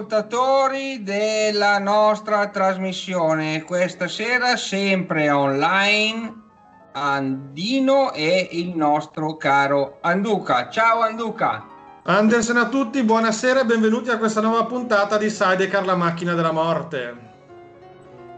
ascoltatori della nostra trasmissione. Questa sera sempre online Andino e il nostro caro Anduca. Ciao Anduca. Andersen a tutti, buonasera e benvenuti a questa nuova puntata di Sidecar la macchina della morte.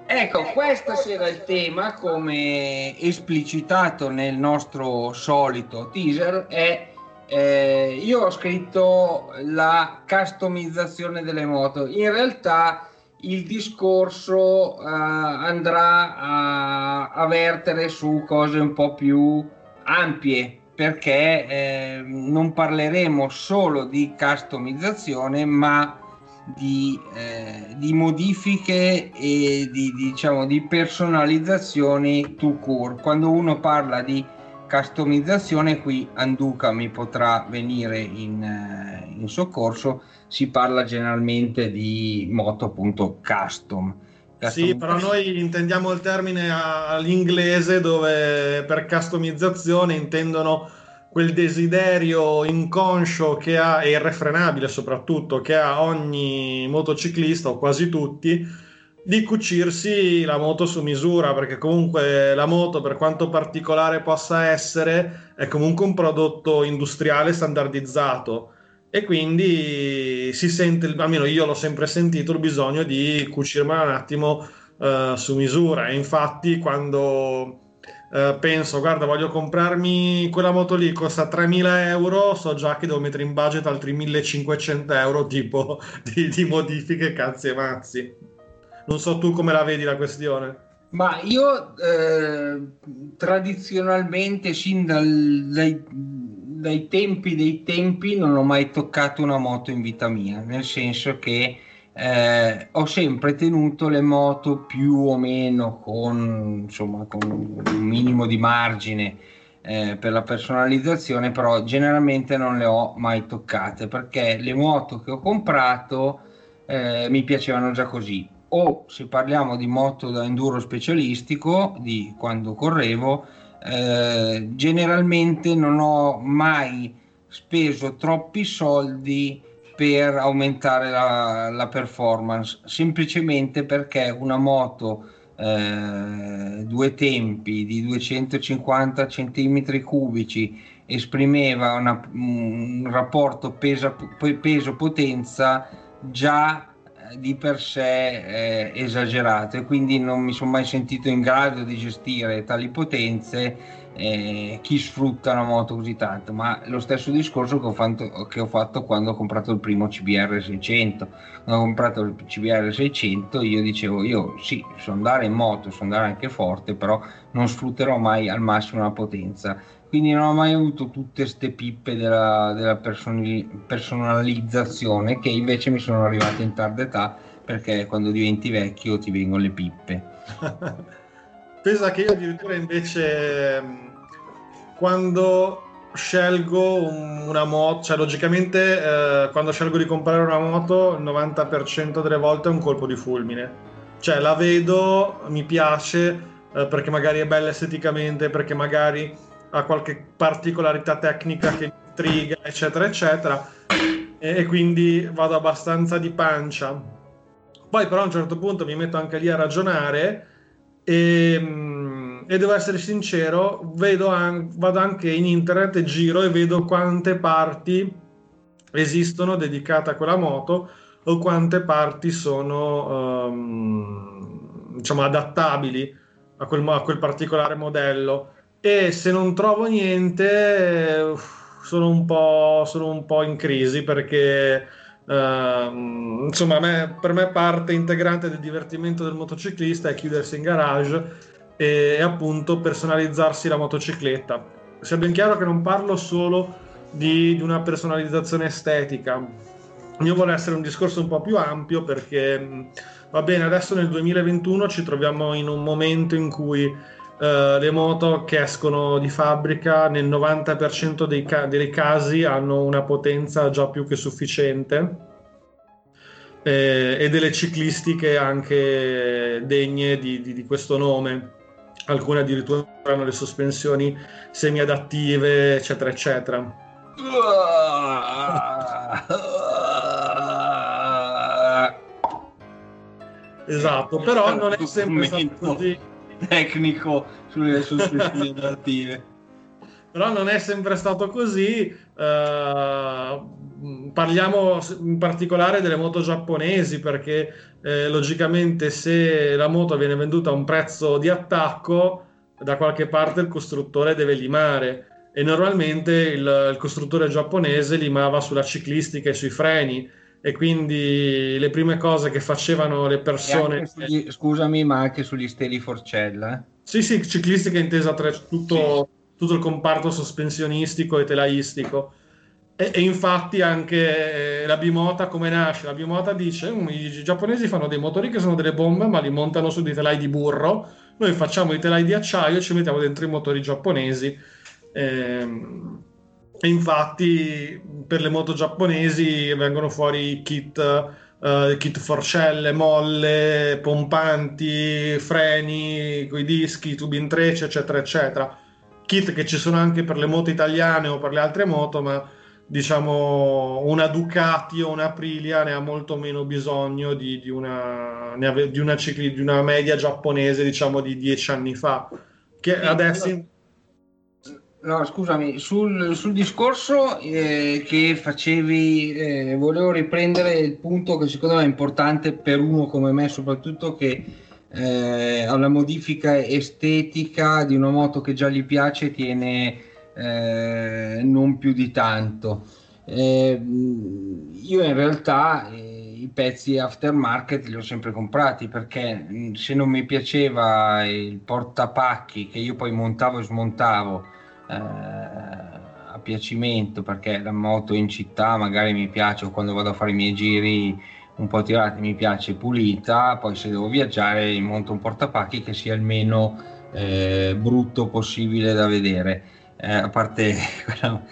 Ecco, questa sera il tema, come esplicitato nel nostro solito teaser, è eh, io ho scritto la customizzazione delle moto. In realtà il discorso uh, andrà a, a, vertere su cose un po' più ampie perché eh, non parleremo solo di customizzazione ma di, eh, di modifiche e di, diciamo, di personalizzazioni to cure. Quando uno parla di customizzazione qui Anduca mi potrà venire in, eh, in soccorso. Si parla generalmente di moto appunto custom. Sì, però noi intendiamo il termine all'inglese dove per customizzazione intendono quel desiderio inconscio che ha, e irrefrenabile soprattutto, che ha ogni motociclista o quasi tutti, di cucirsi la moto su misura, perché comunque la moto, per quanto particolare possa essere, è comunque un prodotto industriale standardizzato e quindi si sente, almeno io l'ho sempre sentito, il bisogno di cucirmela un attimo uh, su misura. E infatti quando uh, penso, guarda, voglio comprarmi quella moto lì, costa 3.000 euro, so già che devo mettere in budget altri 1.500 euro tipo di, di modifiche cazzi e mazzi. Non so tu come la vedi la questione. Ma io eh, tradizionalmente, sin dal, dai, dai, tempi dei tempi, non ho mai toccato una moto in vita mia, nel senso che eh, ho sempre tenuto le moto più o meno con, insomma, con un minimo di margine eh, per la personalizzazione, però generalmente non le ho mai toccate perché le moto che ho comprato eh, mi piacevano già così. O se parliamo di moto da enduro specialistico, di quando correvo, eh, generalmente non ho mai speso troppi soldi per aumentare la, la performance, semplicemente perché una moto eh, due tempi di 250 cm cubici esprimeva una, un rapporto peso-potenza già di per sé eh, esagerato e quindi non mi sono mai sentito in grado di gestire tali potenze eh, chi sfrutta una moto così tanto, ma lo stesso discorso che ho, fatto, che ho fatto quando ho comprato il primo CBR 600. Quando ho comprato il CBR 600 io dicevo io sì, so andare in moto, so andare anche forte, però non sfrutterò mai al massimo la potenza. Quindi non ho mai avuto tutte queste pippe della, della personalizzazione che invece mi sono arrivate in tarda età perché quando diventi vecchio ti vengono le pippe. Pensa che io addirittura invece ehm, quando scelgo una moto, cioè logicamente eh, quando scelgo di comprare una moto il 90% delle volte è un colpo di fulmine. Cioè la vedo, mi piace eh, perché magari è bella esteticamente, perché magari ha qualche particolarità tecnica che intriga, eccetera, eccetera. E, e quindi vado abbastanza di pancia. Poi però a un certo punto mi metto anche lì a ragionare e, ehm, e devo essere sincero, an- vado anche in internet e giro e vedo quante parti esistono dedicate a quella moto o quante parti sono um, diciamo adattabili a quel, a quel, particolare modello e se non trovo niente sono un po', sono un po in crisi perché Uh, insomma, me, per me parte integrante del divertimento del motociclista è chiudersi in garage e, e appunto personalizzarsi la motocicletta. Sia ben chiaro che non parlo solo di, di, una personalizzazione estetica. Io vorrei essere un discorso un po' più ampio perché va bene, adesso nel 2021 ci troviamo in un momento in cui uh, le moto che escono di fabbrica nel 90% dei, ca- dei casi hanno una potenza già più che sufficiente eh, e delle ciclistiche anche degne di, di, di, questo nome. Alcune addirittura hanno le sospensioni semi-adattive, eccetera, eccetera. esatto, però non è sempre stato così tecnico sulle sospensioni adattive. Però non è sempre stato così. Uh, parliamo in particolare delle moto giapponesi perché eh, logicamente se la moto viene venduta a un prezzo di attacco da qualche parte il costruttore deve limare e normalmente il, il costruttore giapponese limava sulla ciclistica e sui freni e quindi le prime cose che facevano le persone sugli, scusami ma anche sugli steli forcella eh? sì sì ciclistica intesa tra tutto, sì. tutto il comparto sospensionistico e telaistico e, e, infatti anche eh, la bimota come nasce? La bimota dice mm, i giapponesi fanno dei motori che sono delle bombe ma li montano su dei telai di burro, noi facciamo i telai di acciaio e ci mettiamo dentro i motori giapponesi. Ehm, e infatti per le moto giapponesi vengono fuori kit, uh, kit forcelle, molle, pompanti, freni, coi dischi, tubi in treccia, eccetera, eccetera. Kit che ci sono anche per le moto italiane o per le altre moto, ma diciamo una Ducati o una Aprilia ne ha molto meno bisogno di, di, una, ave, di, una, cicli, di una, media giapponese diciamo di dieci anni fa che adesso No, scusami, sul, sul discorso eh, che facevi, eh, volevo riprendere il punto che secondo me è importante per uno come me, soprattutto che eh, una modifica estetica di una moto che già gli piace, tiene eh, non più di tanto. Eh, io in realtà eh, i pezzi aftermarket li ho sempre comprati perché mm, se non mi piaceva il portapacchi che io poi montavo e smontavo a piacimento perché la moto in città magari mi piace o quando vado a fare i miei giri un po' tirata, mi piace pulita, poi se devo viaggiare monto un portapacchi che sia il meno eh, brutto possibile da vedere. Eh, a parte quella,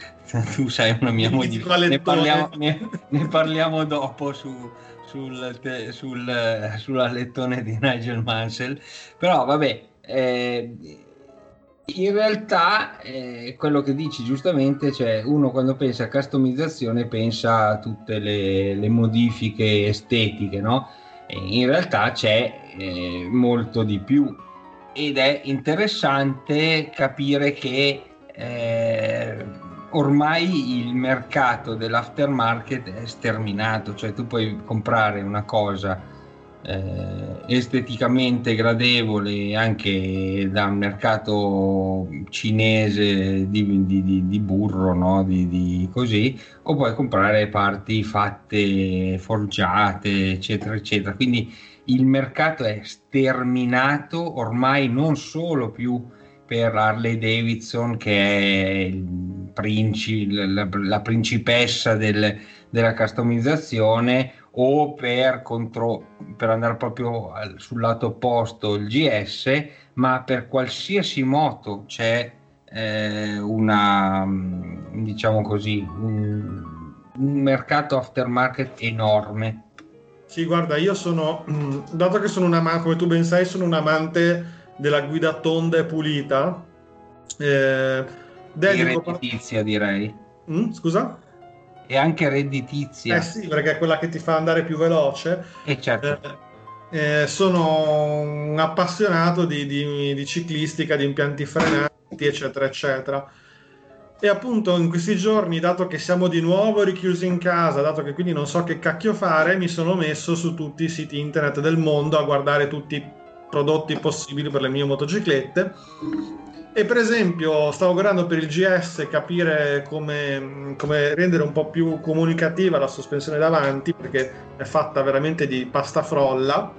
tu sai una mia modifica, ne parliamo, ne, ne parliamo dopo su, sul, te, sul, sulla lettone di Nigel Mansell, però vabbè, eh, in realtà eh, quello che dici giustamente, cioè uno quando pensa a customizzazione pensa a tutte le, le modifiche estetiche, no? E in realtà c'è eh, molto di più ed è interessante capire che eh, ormai il mercato dell'aftermarket è sterminato, cioè tu puoi comprare una cosa eh, esteticamente gradevole anche da un mercato cinese di, di, di, di burro, no? di, così, o puoi comprare parti fatte, forgiate, eccetera, eccetera. Quindi il mercato è sterminato ormai non solo più per Harley Davidson che è princi, la, la principessa del, della customizzazione o per, contro, per andare proprio sul lato opposto il GS, ma per qualsiasi moto c'è eh, una, diciamo così, un, un mercato aftermarket enorme. Sì, guarda, io sono, dato che sono un amante, come tu ben sai, sono un amante della guida tonda e pulita. Eh, dedico... Redditizia, direi. Mm, scusa? E anche redditizia. Eh sì, perché è quella che ti fa andare più veloce. E eh, certo. Eh, eh, sono un appassionato di, di, di ciclistica, di impianti frenanti, eccetera, eccetera. E appunto in questi giorni, dato che siamo di nuovo richiusi in casa, dato che quindi non so che cacchio fare, mi sono messo su tutti i siti internet del mondo a guardare tutti i prodotti possibili per le mie motociclette. E per esempio stavo guardando per il GS capire come, come, rendere un po' più comunicativa la sospensione davanti perché è fatta veramente di pasta frolla.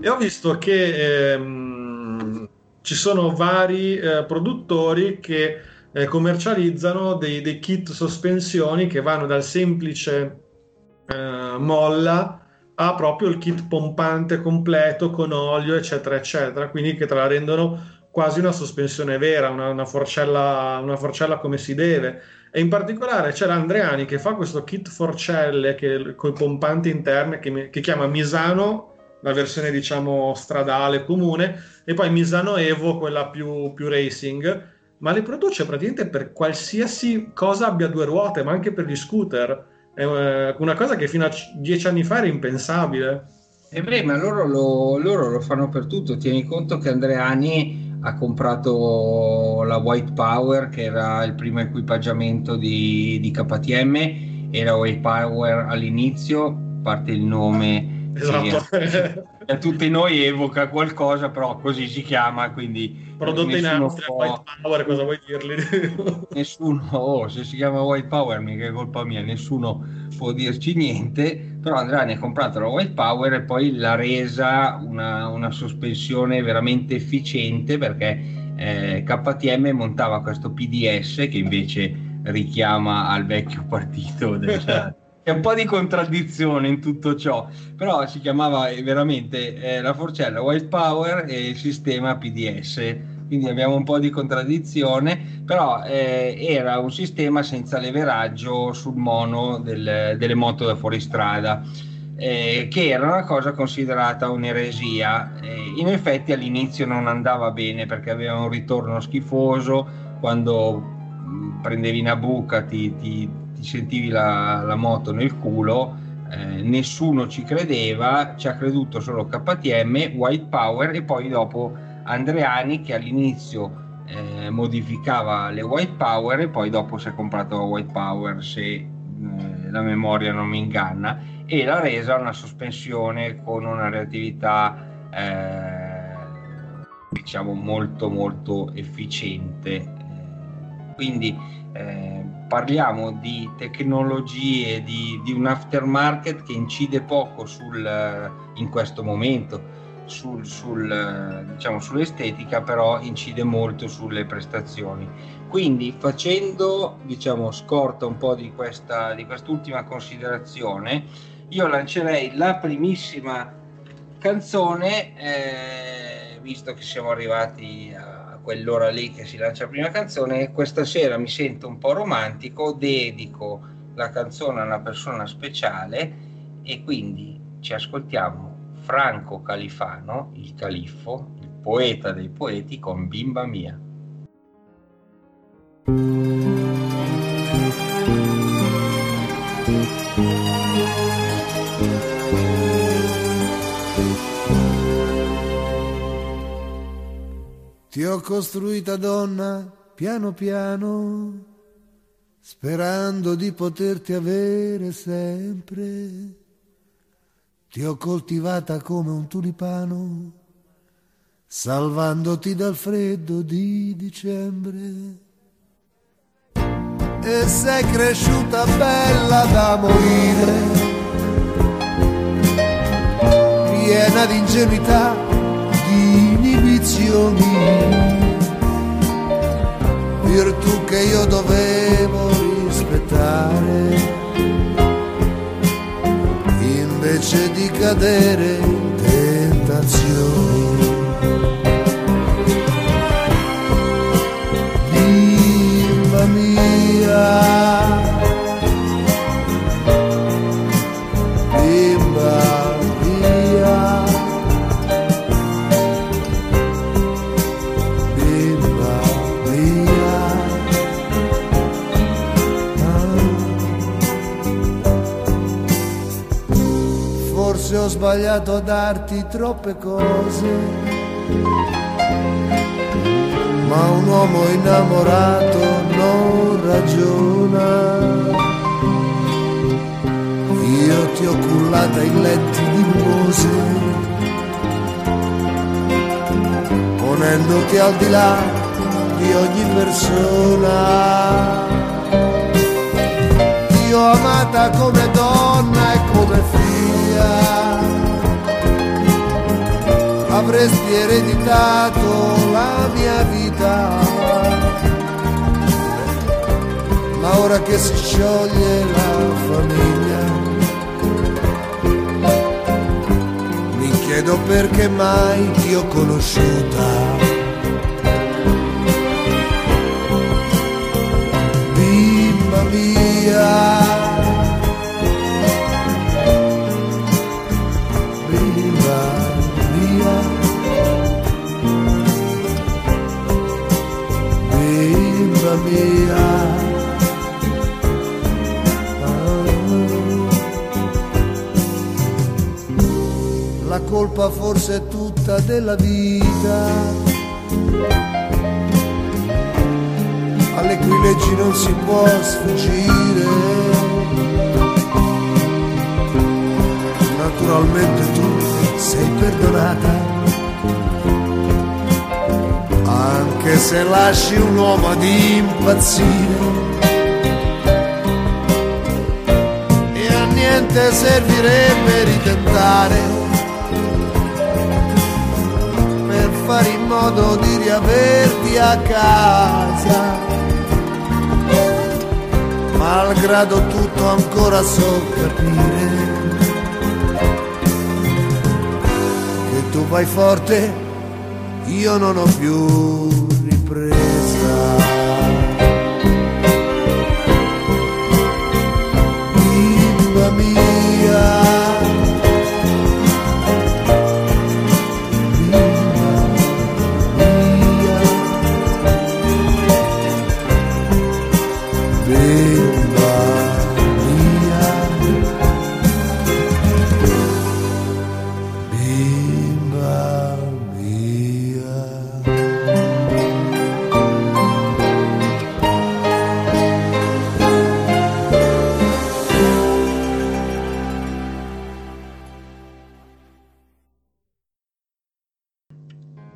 E ho visto che ehm, ci sono vari eh, produttori che eh, commercializzano dei, dei, kit sospensioni che vanno dal semplice eh, molla ha proprio il kit pompante completo con olio, eccetera, eccetera, quindi che te la rendono quasi una sospensione vera, una, una, forcella, una forcella come si deve. E in particolare c'era Andreani che fa questo kit forcelle con i pompanti interne che, che, chiama Misano, la versione diciamo stradale comune, e poi Misano Evo, quella più, più racing, ma le produce praticamente per qualsiasi cosa abbia due ruote, ma anche per gli scooter è una cosa che fino a dieci anni fa era impensabile. E beh, ma loro lo, loro lo fanno per tutto. Tieni conto che Andreani ha comprato la White Power, che era il primo equipaggiamento di, di KTM, era White Power all'inizio, parte il nome. Esatto. a tutti noi evoca qualcosa, però così si chiama, quindi... Prodotto in Austria, può... White Power, cosa vuoi dirgli? nessuno, oh, se si chiama White Power mica è colpa mia, nessuno può dirci niente, però Andrea ha comprato la White Power e poi l'ha resa una, una sospensione veramente efficiente perché eh, KTM montava questo PDS che invece richiama al vecchio partito del c'è un po' di contraddizione in tutto ciò, però si chiamava veramente eh, la forcella White Power e il sistema PDS, quindi abbiamo un po' di contraddizione, però eh, era un sistema senza leveraggio sul mono del, delle moto da fuoristrada. Eh, che era una cosa considerata un'eresia. Eh, in effetti all'inizio non andava bene perché aveva un ritorno schifoso, quando mh, prendevi una buca ti, ti ti sentivi la, la moto nel culo, eh, nessuno ci credeva, ci ha creduto solo KTM, White Power e poi dopo Andreani che all'inizio eh, modificava le White Power e poi dopo si è comprato la White Power se eh, la memoria non mi inganna e l'ha resa una sospensione con una reattività eh, diciamo molto molto efficiente quindi eh, parliamo di tecnologie, di, di, un aftermarket che incide poco sul, in questo momento sul, sul, diciamo, sull'estetica, però incide molto sulle prestazioni. Quindi facendo diciamo, scorta un po' di, questa, di quest'ultima considerazione, io lancerei la primissima canzone, eh, visto che siamo arrivati a quell'ora lì che si lancia la prima canzone, questa sera mi sento un po' romantico, dedico la canzone a una persona speciale e quindi ci ascoltiamo Franco Califano, il califfo, il poeta dei poeti con Bimba Mia. Ti ho costruita donna piano piano, sperando di poterti avere sempre. Ti ho coltivata come un tulipano, salvandoti dal freddo di dicembre. E sei cresciuta bella da morire, piena di ingenuità inibizioni, virtù che io dovevo rispettare, invece di cadere in tentazioni. Bimba mia, ho sbagliato a darti troppe cose, ma un uomo innamorato non ragiona. Io ti ho cullata in letti di mose, ponendoti al di là di ogni persona. Amata come donna e come figlia avresti ereditato la mia vita. Ma ora che si scioglie la famiglia, mi chiedo perché mai ti ho conosciuta. Mia. La colpa forse è tutta della vita. Alle cui leggi non si può sfuggire. Naturalmente tu sei perdonata anche se lasci un uomo ad impazzire. E a niente servirebbe ritentare per fare in modo di riaverti a casa. Malgrado tutto ancora so capire che tu vai forte io non ho più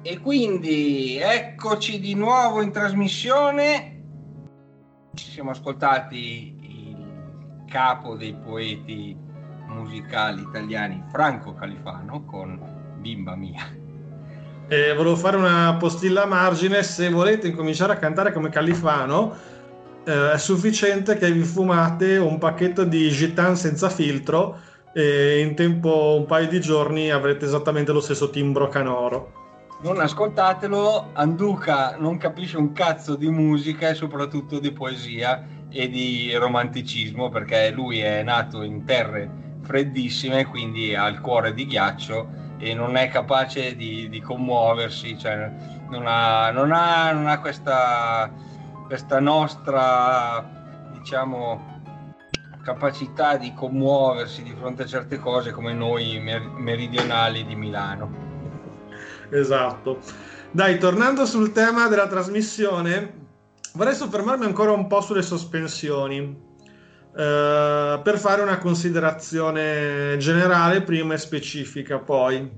Eccoci di nuovo in trasmissione. Ci siamo ascoltati il capo dei poeti musicali italiani Franco Califano con Bimba Mia. E volevo fare una postilla a margine, se volete incominciare a cantare come Califano eh, è sufficiente che vi fumate un pacchetto di Gitan senza filtro e in tempo un paio di giorni avrete esattamente lo stesso timbro canoro. Non ascoltatelo, Anduca non capisce un cazzo di musica e soprattutto di poesia e di romanticismo perché lui è nato in terre freddissime, quindi ha il cuore di ghiaccio e non è capace di, di commuoversi, cioè non ha, non ha, non ha questa, questa nostra, diciamo, capacità di commuoversi di fronte a certe cose come noi mer- meridionali di Milano. Esatto. Dai, tornando sul tema della trasmissione, vorrei soffermarmi ancora un po' sulle sospensioni. Uh, per fare una considerazione generale prima e specifica poi.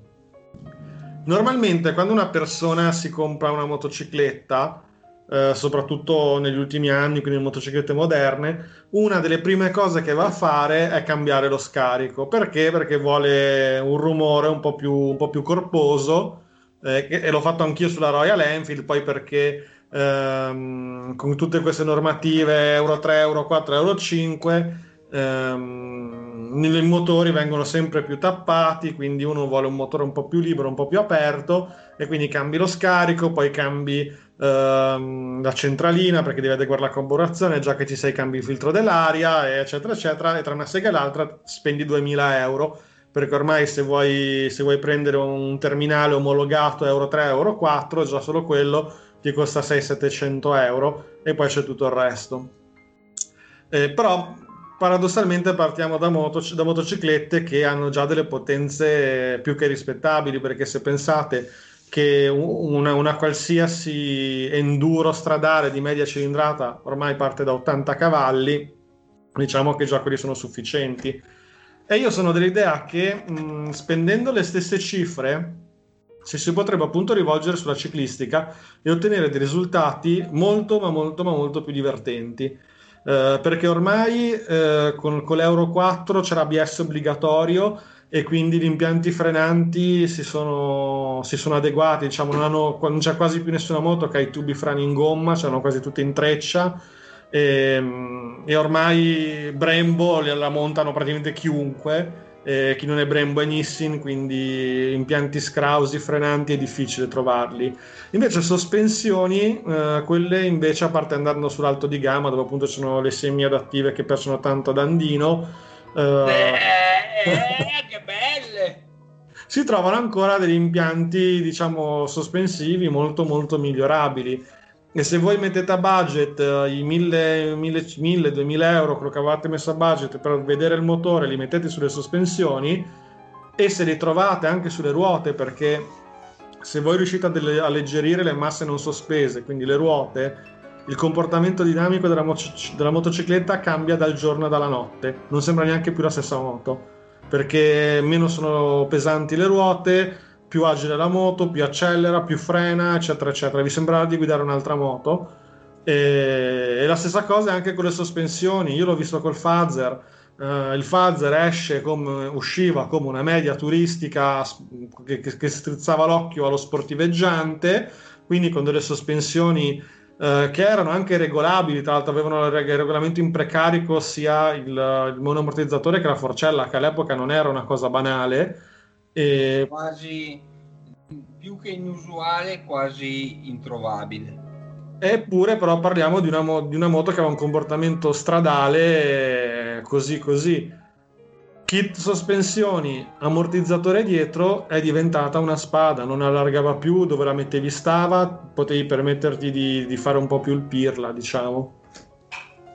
Normalmente quando una persona si compra una motocicletta, uh, soprattutto negli ultimi anni, quindi motociclette moderne, una delle prime cose che va a fare è cambiare lo scarico. Perché? Perché vuole un rumore un po' più, un po più corposo eh, e l'ho fatto anch'io sulla Royal Enfield, poi perché ehm, con tutte queste normative Euro 3, Euro 4, Euro 5, ehm, i motori vengono sempre più tappati, quindi uno vuole un motore un po' più libero, un po' più aperto e quindi cambi lo scarico, poi cambi ehm, la centralina perché devi adeguare la carburazione, già che ci sei cambi il filtro dell'aria, eccetera, eccetera, e tra una sega e l'altra spendi 2000 euro perché ormai se vuoi, se vuoi prendere un terminale omologato Euro 3, Euro 4, già solo quello ti costa 600-700 euro e poi c'è tutto il resto. Eh, però paradossalmente partiamo da, moto, da, motociclette che hanno già delle potenze più che rispettabili perché se pensate che una, una, qualsiasi enduro stradale di media cilindrata ormai parte da 80 cavalli, diciamo che già quelli sono sufficienti. E io sono dell'idea che mh, spendendo le stesse cifre ci si potrebbe appunto rivolgere sulla ciclistica e ottenere dei risultati molto ma molto ma molto più divertenti. Eh, perché ormai eh, con, con, l'Euro 4 c'era ABS obbligatorio e quindi gli impianti frenanti si sono, si sono adeguati, diciamo, non, hanno, non, c'è quasi più nessuna moto che ha i tubi freni in gomma, c'erano quasi tutte in treccia e, ehm, e ormai Brembo la montano praticamente chiunque eh, chi non è Brembo è Nissin, quindi impianti scrausi, frenanti è difficile trovarli. Invece sospensioni, eh, quelle invece a parte andando sull'alto di gamma, dove appunto ci sono le semi adattive che piacciono tanto ad Andino. Eh, eh, eh che belle! Si trovano ancora degli impianti, diciamo, sospensivi molto molto migliorabili e se voi mettete a budget uh, i 1000-2000 euro, quello che avevate messo a budget per vedere il motore, li mettete sulle sospensioni e se li trovate anche sulle ruote, perché se voi riuscite a alleggerire le masse non sospese, quindi le ruote, il comportamento dinamico della, mo- della motocicletta cambia dal giorno e dalla notte, non sembra neanche più la stessa moto, perché meno sono pesanti le ruote, più agile la moto, più accelera, più frena, eccetera, eccetera. Vi sembrerà di guidare un'altra moto. E, e la stessa cosa anche con le sospensioni. Io l'ho visto col Fazer. Uh, il Fazer esce come, usciva come una media turistica che, che, che strizzava l'occhio allo sportiveggiante, quindi con delle sospensioni uh, che erano anche regolabili, tra l'altro avevano il regolamento in precarico sia il, il monoammortizzatore che la forcella, che all'epoca non era una cosa banale e... Quasi più che inusuale, quasi introvabile. Eppure, però, parliamo di una, mo- di una moto che aveva un comportamento stradale così così. Kit sospensioni, ammortizzatore dietro è diventata una spada, non allargava più, dove la mettevi stava, potevi permetterti di, di fare un po' più il pirla, diciamo.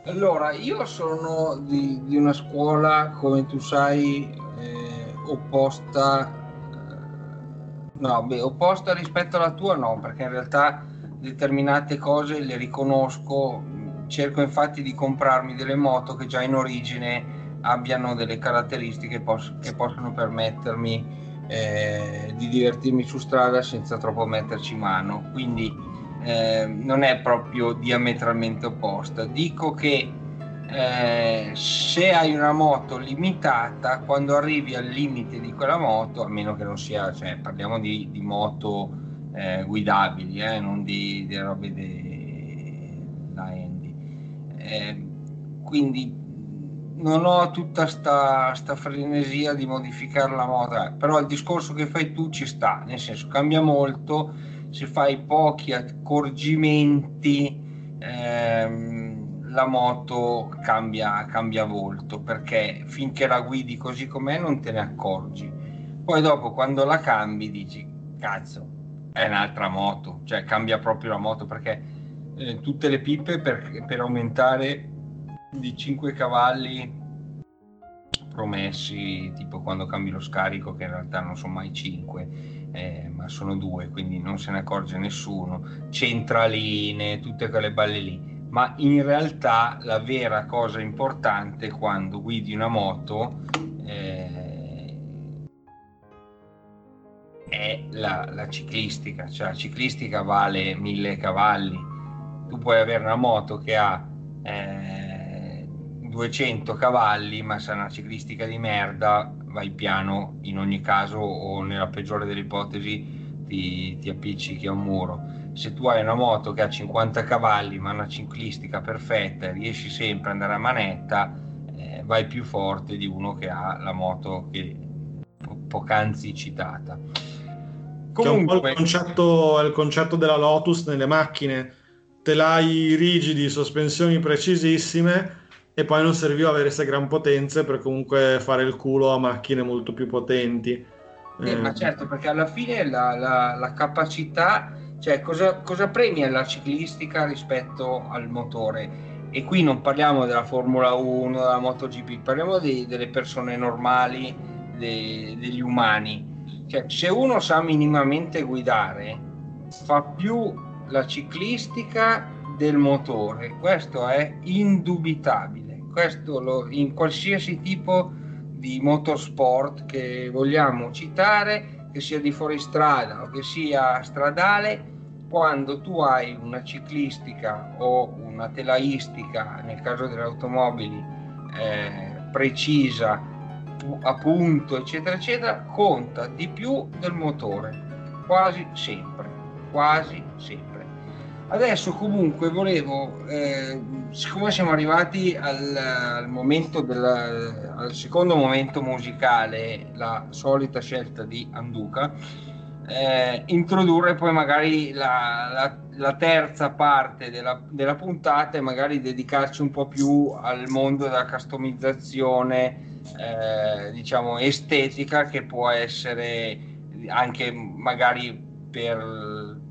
Allora, io sono di, di una scuola, come tu sai, eh, opposta eh, no, beh, opposta rispetto alla tua no, perché in realtà determinate cose le riconosco, cerco infatti di comprarmi delle moto che già in origine abbiano delle caratteristiche pos- che possono permettermi eh, di divertirmi su strada senza troppo metterci mano, quindi eh, non è proprio diametralmente opposta. Dico che eh, se hai una moto limitata, quando arrivi al limite di quella moto, a meno che non sia, cioè parliamo di, di moto eh, guidabili, eh, non di, di robe da Andy. Eh, quindi non ho tutta sta, sta frenesia di modificare la moto, però il discorso che fai tu ci sta, nel senso cambia molto, se fai pochi accorgimenti ehm, la moto cambia, cambia volto, perché finché la guidi così com'è non te ne accorgi. Poi dopo quando la cambi dici, cazzo, è un'altra moto, cioè cambia proprio la moto perché eh, tutte le pippe per, per aumentare di 5 cavalli promessi tipo quando cambi lo scarico che in realtà non sono mai 5 eh, ma sono due quindi non se ne accorge nessuno centraline tutte quelle balle lì ma in realtà la vera cosa importante quando guidi una moto eh, è la, la ciclistica. Cioè la ciclistica vale 1000 cavalli. Tu puoi avere una moto che ha eh, 200 cavalli, ma se è una ciclistica di merda, vai piano. In ogni caso o nella peggiore delle ipotesi ti, ti appiccichi a un muro. Se tu hai una moto che ha 50 cavalli ma una ciclistica perfetta e riesci sempre ad andare a manetta, eh, vai più forte di uno che ha la moto che po- poc'anzi citata. Comunque, il concetto, il concetto della Lotus nelle macchine, telai rigidi, sospensioni precisissime e poi non serviva avere queste gran potenze per comunque fare il culo a macchine molto più potenti. Eh, eh. Ma certo, perché alla fine la, la, la capacità, cioè cosa, cosa, premia la ciclistica rispetto al motore? E qui non parliamo della Formula 1, della MotoGP, parliamo di, delle persone normali, de, degli umani. Cioè, se uno sa minimamente guidare, fa più la ciclistica del motore, questo è indubitabile questo lo, in qualsiasi tipo di motorsport che vogliamo citare, che sia di fuoristrada o che sia stradale, quando tu hai una ciclistica o una telaistica, nel caso delle automobili, eh, precisa, a punto, eccetera, eccetera, conta di più del motore, quasi sempre, quasi sempre. Adesso comunque volevo, eh, siccome siamo arrivati al, al, momento della, al secondo momento musicale, la solita scelta di Anduca, eh, introdurre poi magari la, la, la terza parte della, della, puntata e magari dedicarci un po' più al mondo della customizzazione, eh, diciamo, estetica che può essere anche magari per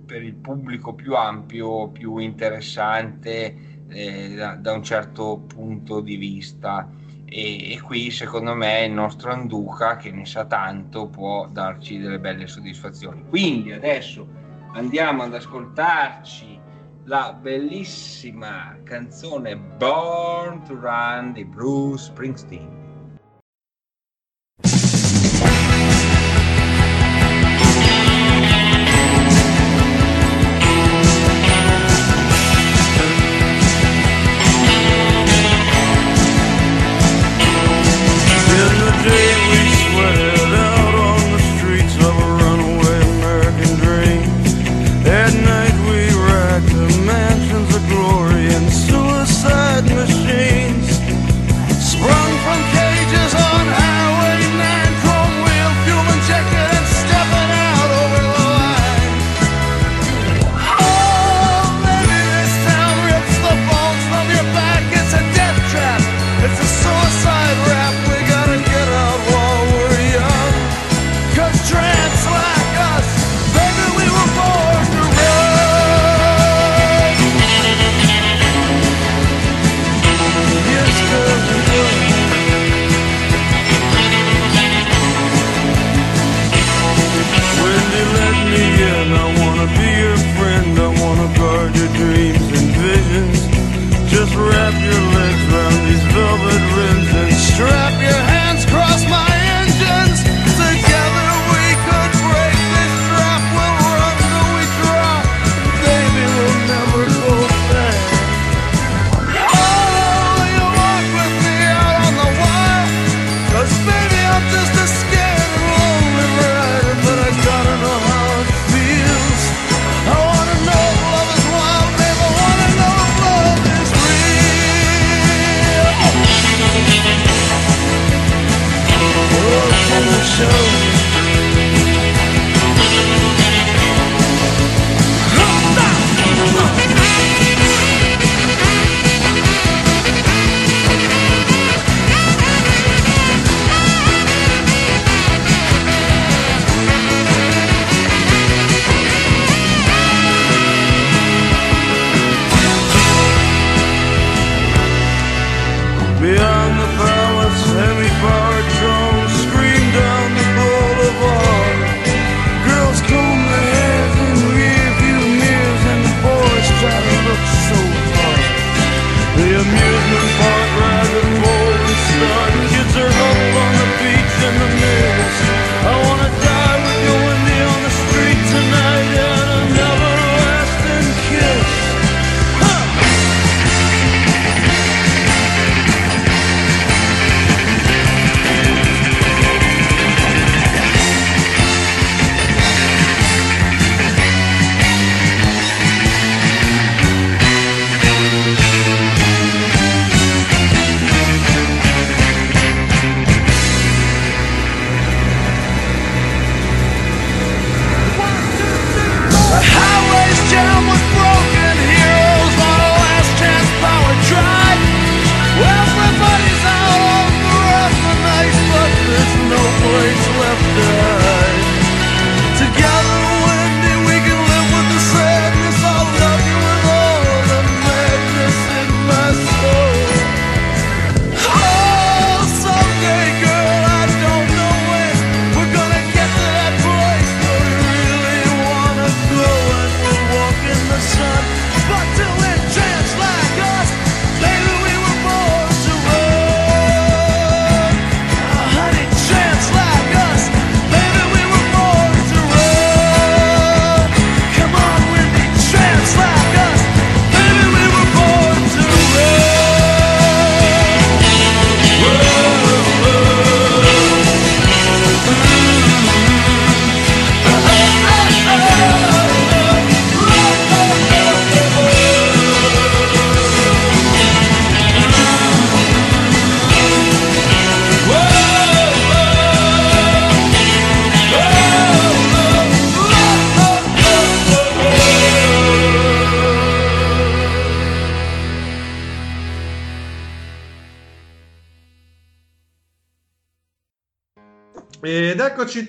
per il pubblico più ampio, più interessante eh, da, da, un certo punto di vista. E, e, qui secondo me il nostro Anduca, che ne sa tanto, può darci delle belle soddisfazioni. Quindi adesso andiamo ad ascoltarci la bellissima canzone Born to Run di Bruce Springsteen.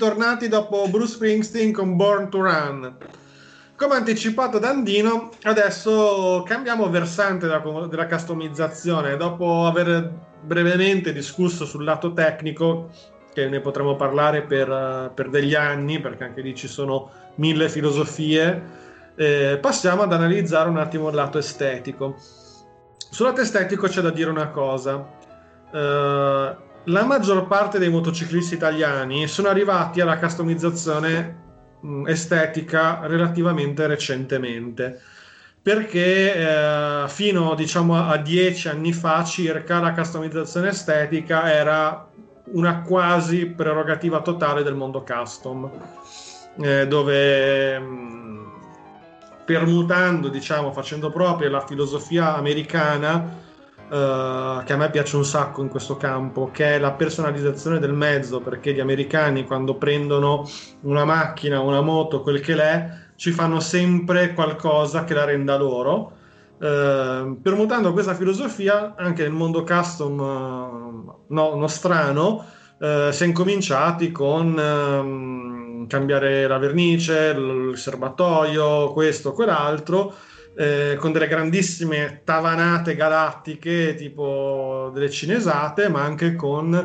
Eccoci tornati dopo Bruce Springsteen con Born to Run. Come anticipato da Andino, adesso cambiamo versante della, della customizzazione. Dopo aver brevemente discusso sul lato tecnico, che ne potremo parlare per, per degli anni, perché anche lì ci sono mille filosofie, eh, passiamo ad analizzare un attimo il lato estetico. Sul lato estetico c'è da dire una cosa. Eh, la maggior parte dei motociclisti italiani sono arrivati alla customizzazione estetica relativamente recentemente. Perché eh, fino diciamo a dieci anni fa circa la customizzazione estetica era una quasi prerogativa totale del mondo custom eh, dove mh, permutando diciamo facendo proprio la filosofia americana Uh, che a me piace un sacco in questo campo, che è la personalizzazione del mezzo, perché gli americani quando prendono una macchina, una moto, quel che l'è, ci fanno sempre qualcosa che la renda loro. Uh, permutando questa filosofia, anche nel mondo custom uh, no, nostrano, si è incominciati con ehm, cambiare la vernice, il serbatoio, questo, quell'altro eh, con delle grandissime tavanate galattiche tipo delle cinesate, ma anche con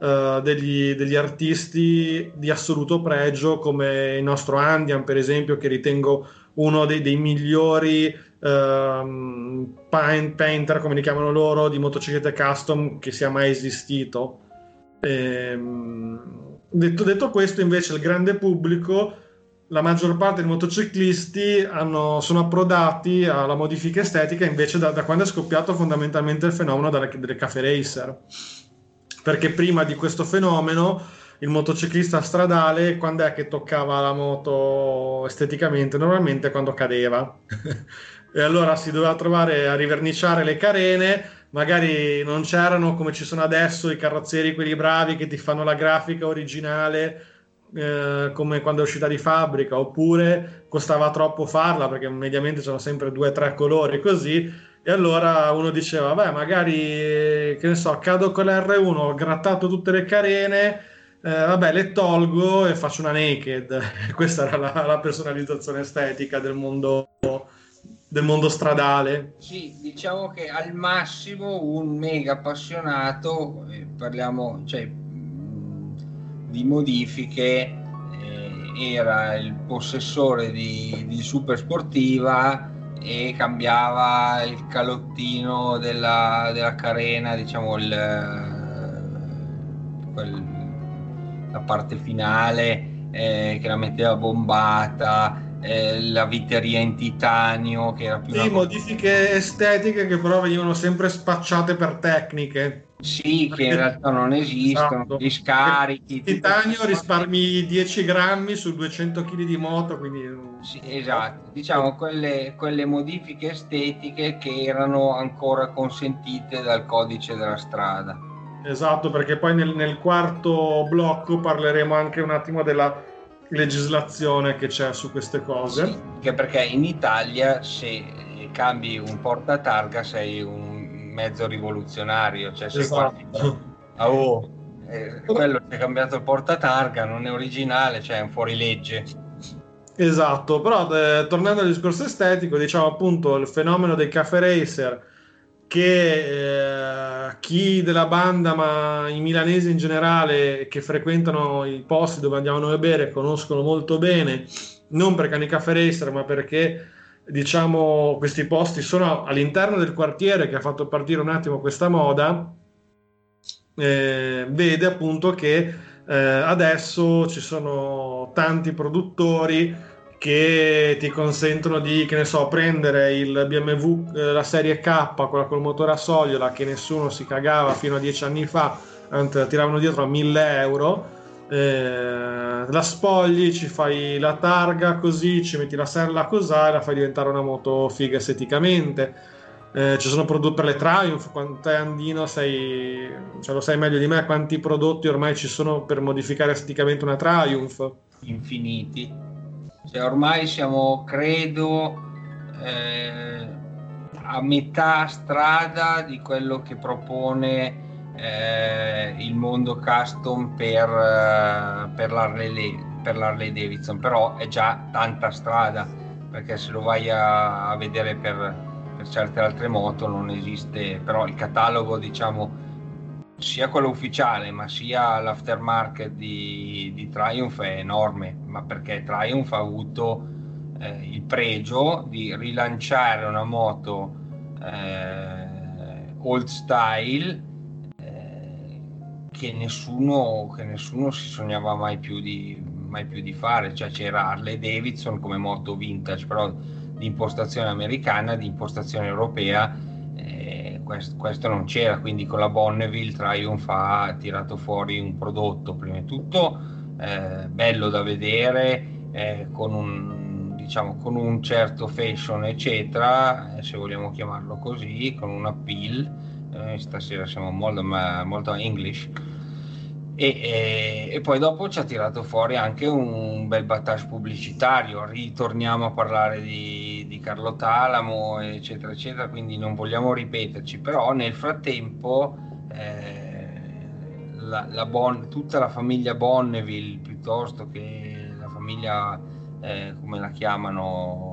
eh, degli, degli, artisti di assoluto pregio come il nostro Andian, per esempio, che ritengo uno dei, dei migliori paint, painter, come li chiamano loro, di motociclette custom che sia mai esistito. Ehm, detto, detto questo, invece, il grande pubblico la maggior parte dei motociclisti hanno, sono approdati alla modifica estetica invece da, da, quando è scoppiato fondamentalmente il fenomeno delle, delle cafe racer. Perché prima di questo fenomeno il motociclista stradale quando è che toccava la moto esteticamente? Normalmente quando cadeva. e allora si doveva trovare a riverniciare le carene, magari non c'erano come ci sono adesso i carrozzieri quelli bravi che ti fanno la grafica originale eh, come quando è uscita di fabbrica, oppure costava troppo farla perché mediamente c'erano sempre due o tre colori così. E allora uno diceva, beh, magari, che ne so, cado con l'R1, ho grattato tutte le carene, eh, vabbè, le tolgo e faccio una naked. Questa era la, la personalizzazione estetica del mondo, del mondo stradale. Sì, diciamo che al massimo un mega appassionato, eh, parliamo, cioè di modifiche eh, era il possessore di, di super sportiva e cambiava il calottino della, della carena, diciamo il, quel, la parte finale eh, che la metteva bombata, eh, la viteria in titanio che era più... Sì, modifiche estetiche che però venivano sempre spacciate per tecniche. Sì, che in realtà non esistono, esatto. gli scarichi. Il titanio risparmi 10 grammi su 200 kg di moto, quindi... Sì, esatto, diciamo quelle, quelle, modifiche estetiche che erano ancora consentite dal codice della strada. Esatto, perché poi nel, nel quarto blocco parleremo anche un attimo della legislazione che c'è su queste cose. Sì, che perché in Italia se cambi un portatarga sei un mezzo rivoluzionario, cioè se esatto. guardi, oh, eh, quello che ha cambiato il portatarga non è originale, cioè è un fuorilegge. Esatto, però eh, tornando al discorso estetico, diciamo appunto il fenomeno dei cafe racer che eh, chi della banda, ma i milanesi in generale che frequentano i posti dove andiamo noi a bere conoscono molto bene, non perché hanno i cafe racer, ma perché diciamo, questi posti sono all'interno del quartiere che ha fatto partire un attimo questa moda, eh, vede appunto che eh, adesso ci sono tanti produttori che ti consentono di, che ne so, prendere il BMW, eh, la serie K, quella col motore a sogliola che nessuno si cagava fino a dieci anni fa, tiravano dietro a 1000 euro eh, la spogli, ci fai la targa così, ci metti la serla così e la fai diventare una moto figa esteticamente. Eh, ci sono prodotti per le Triumph, quanto è Andino, sei, cioè lo sai meglio di me, quanti prodotti ormai ci sono per modificare esteticamente una Triumph? Infiniti. Cioè, ormai siamo, credo, eh, a metà strada di quello che propone eh, il mondo custom per, eh, per, l'Harley, per l'Harley Davidson, però è già tanta strada perché se lo vai a, a vedere per, per, certe altre moto non esiste, però il catalogo diciamo sia quello ufficiale ma sia l'aftermarket di, di Triumph è enorme, ma perché Triumph ha avuto eh, il pregio di rilanciare una moto eh, old style che, nessuno, che nessuno si sognava mai più di, mai più di fare, cioè c'era Harley Davidson come moto vintage, però di impostazione americana, di impostazione europea, eh, questo, questo, non c'era, quindi con la Bonneville Triumph ha tirato fuori un prodotto, prima di tutto eh, bello da vedere, eh, con un, diciamo, con un certo fashion, eccetera, eh, se vogliamo chiamarlo così, con un appeal, eh, stasera siamo molto, molto English, e, e, e, poi dopo ci ha tirato fuori anche un bel battage pubblicitario. Ritorniamo a parlare di, di Carlo Talamo, eccetera, eccetera, quindi non vogliamo ripeterci, però nel frattempo eh, la, la bon, tutta la famiglia Bonneville piuttosto che la famiglia, eh, come la chiamano,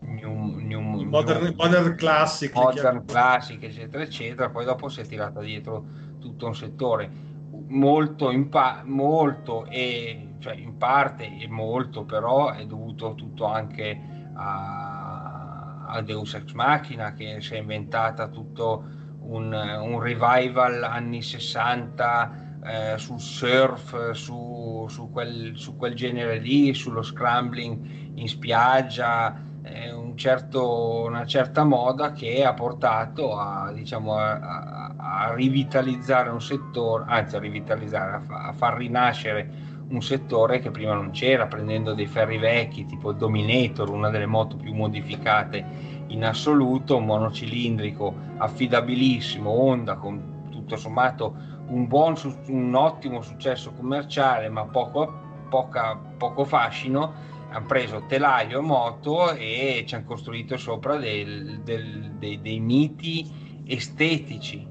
New, new, modern, new, modern Classic, modern classic, eccetera, eccetera, poi dopo si è tirata dietro tutto un settore molto in, pa- molto e cioè in parte e molto però è dovuto tutto anche a, a Deus Ex Machina che si è inventata tutto un, un revival anni 60 eh, sul surf su, su, quel, su quel genere lì sullo scrambling in spiaggia eh, certo, una certa moda che ha portato a, diciamo, a, a, rivitalizzare un settore, anzi a rivitalizzare, a, fa, a, far rinascere un settore che prima non c'era, prendendo dei ferri vecchi tipo il Dominator, una delle moto più modificate in assoluto, monocilindrico affidabilissimo, Honda con tutto sommato un, buon, un ottimo successo commerciale ma poco, poca, poco fascino hanno preso telaio e moto e ci hanno costruito sopra del, del, dei, dei, miti estetici.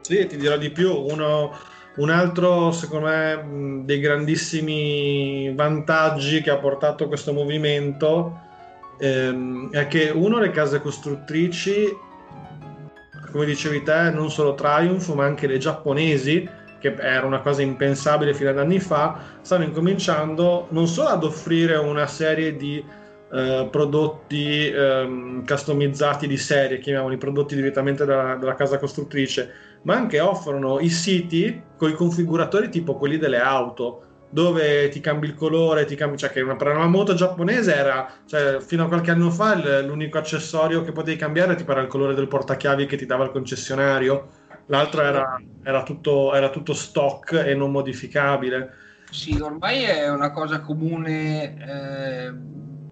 Sì, ti dirò di più, Uno, un altro, secondo me, dei grandissimi vantaggi che ha portato questo movimento ehm, è che uno, le case costruttrici, come dicevi te, non solo Triumph, ma anche le giapponesi, che era una cosa impensabile fino ad anni fa, stanno incominciando non solo ad offrire una serie di eh, prodotti eh, customizzati di serie, chiamiamoli prodotti direttamente dalla, dalla, casa costruttrice, ma anche offrono i siti con i configuratori tipo quelli delle auto dove ti cambi il colore, ti cambi, cioè che una, una moto giapponese era, cioè, fino a qualche anno fa l'unico accessorio che potevi cambiare tipo era il colore del portachiavi che ti dava il concessionario l'altro era, era, tutto, era tutto stock e non modificabile. Sì, ormai è una cosa comune eh,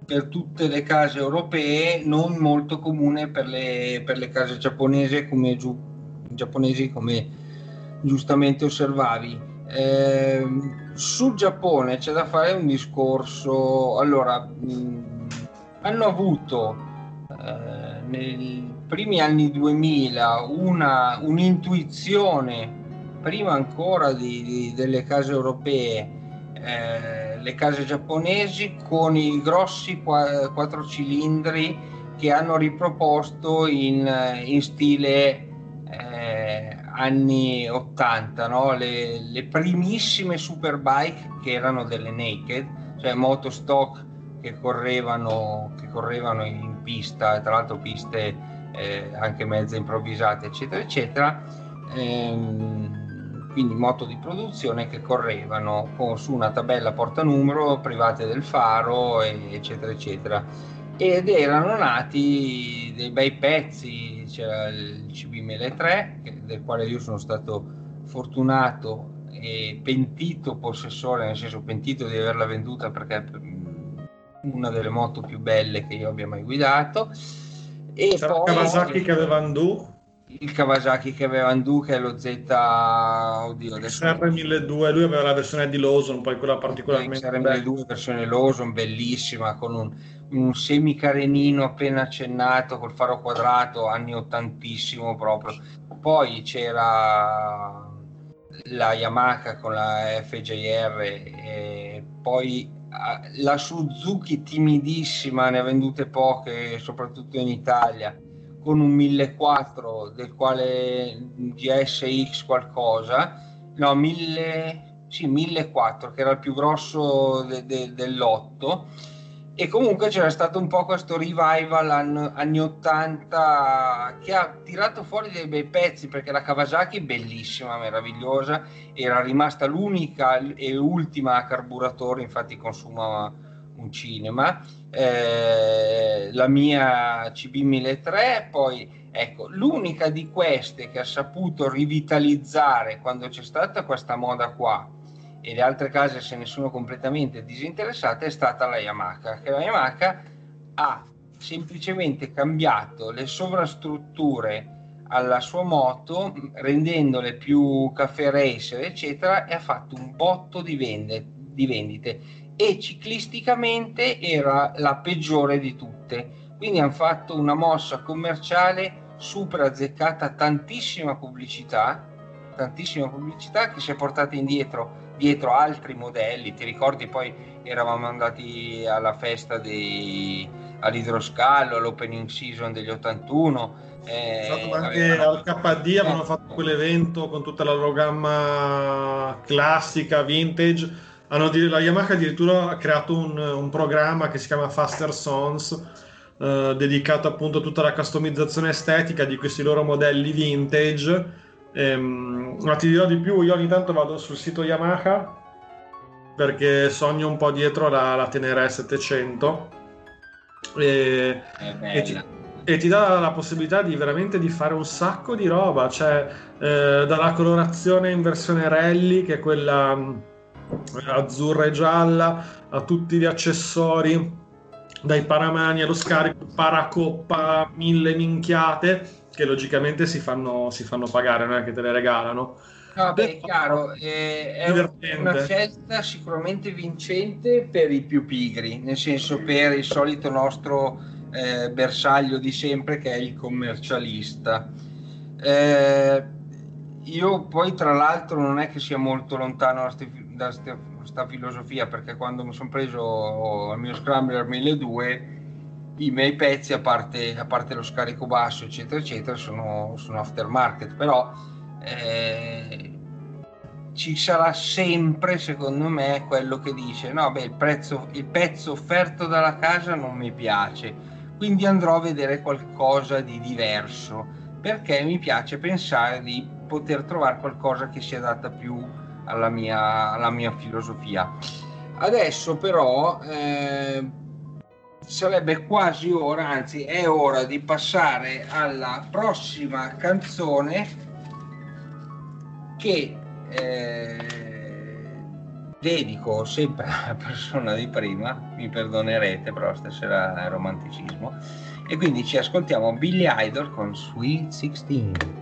per tutte le case europee, non molto comune per le, per le case giapponesi come, giu, giapponesi come giustamente osservavi. Eh, sul Giappone c'è da fare un discorso. Allora, mh, hanno avuto eh, nel primi anni 2000 una, un'intuizione, prima ancora di, di, delle case europee, eh, le case giapponesi con i grossi quattro cilindri che hanno riproposto in, in stile eh, anni 80, no? le, le primissime superbike che erano delle naked, cioè moto stock che correvano, che correvano in pista, tra l'altro piste eh, anche mezze improvvisate, eccetera, eccetera. Ehm, quindi moto di produzione che correvano con, su una tabella portanumero private del faro, eccetera, eccetera. Ed erano nati dei bei pezzi, c'era il CB1003, del quale io sono stato fortunato e pentito possessore, nel senso pentito di averla venduta perché è una delle moto più belle che io abbia mai guidato e Sarà poi... Kawasaki che aveva Andu? il Kawasaki che aveva Duca e lo Z oddio adesso XR1200 lui aveva la versione di Lawson poi quella particolarmente XR1200 versione Lawson bellissima con un, un semicarenino appena accennato col faro quadrato anni ottantissimo proprio. Poi c'era la Yamaha con la FJR e poi la Suzuki timidissima ne ha vendute poche soprattutto in Italia con un 1400 del quale GSX qualcosa, no 1000, sì 1400 che era il più grosso de, de, dell'otto e comunque c'era stato un po' questo revival anni, anni 80 che ha tirato fuori dei bei pezzi perché la Kawasaki bellissima, meravigliosa, era rimasta l'unica e ultima a carburatore, infatti consuma un cinema. Eh, la mia CB1003, poi ecco, l'unica di queste che ha saputo rivitalizzare quando c'è stata questa moda qua e le altre case se ne sono completamente disinteressate è stata la Yamaha, che la Yamaha ha semplicemente cambiato le sovrastrutture alla sua moto rendendole più caffè racer eccetera e ha fatto un botto di, vende, di vendite e ciclisticamente era la peggiore di tutte. Quindi hanno fatto una mossa commerciale super azzeccata, tantissima pubblicità, tantissima pubblicità che si è portata indietro dietro altri modelli. Ti ricordi poi eravamo andati alla festa dei, all'idroscalo, all'opening season degli 81. Eh, anche avevano... al KD avevano fatto quell'evento con tutta la loro gamma classica, vintage hanno, la Yamaha addirittura ha creato un, un programma che si chiama Faster Songs eh, dedicato appunto a tutta la customizzazione estetica di questi loro modelli vintage ehm, ma ti dirò di più io ogni tanto vado sul sito Yamaha perché sogno un po' dietro la, la Tenere 700 e, e, ti, e, ti, dà la possibilità di veramente di fare un sacco di roba cioè eh, dalla colorazione in versione rally che è quella azzurra e gialla, a tutti gli accessori, dai paramani allo scarico, paracoppa, mille minchiate, che logicamente si fanno, si fanno pagare, non è che te le regalano. No, beh, è chiaro, eh, è una scelta sicuramente vincente per i più pigri, nel senso per il solito nostro eh, bersaglio di sempre che è il commercialista. Eh, io poi tra l'altro non è che sia molto lontano da questa filosofia perché quando mi sono preso il mio Scrambler 1200 i miei pezzi a parte, a parte lo scarico basso eccetera eccetera sono, sono aftermarket però eh, ci sarà sempre secondo me quello che dice no beh il, prezzo, il pezzo offerto dalla casa non mi piace quindi andrò a vedere qualcosa di diverso perché mi piace pensare di poter trovare qualcosa che si adatta più alla mia, alla mia filosofia. Adesso però eh, sarebbe quasi ora, anzi è ora di passare alla prossima canzone che eh, dedico sempre alla persona di prima, mi perdonerete però stasera è romanticismo, e quindi ci ascoltiamo Billy Idol con Sweet 16.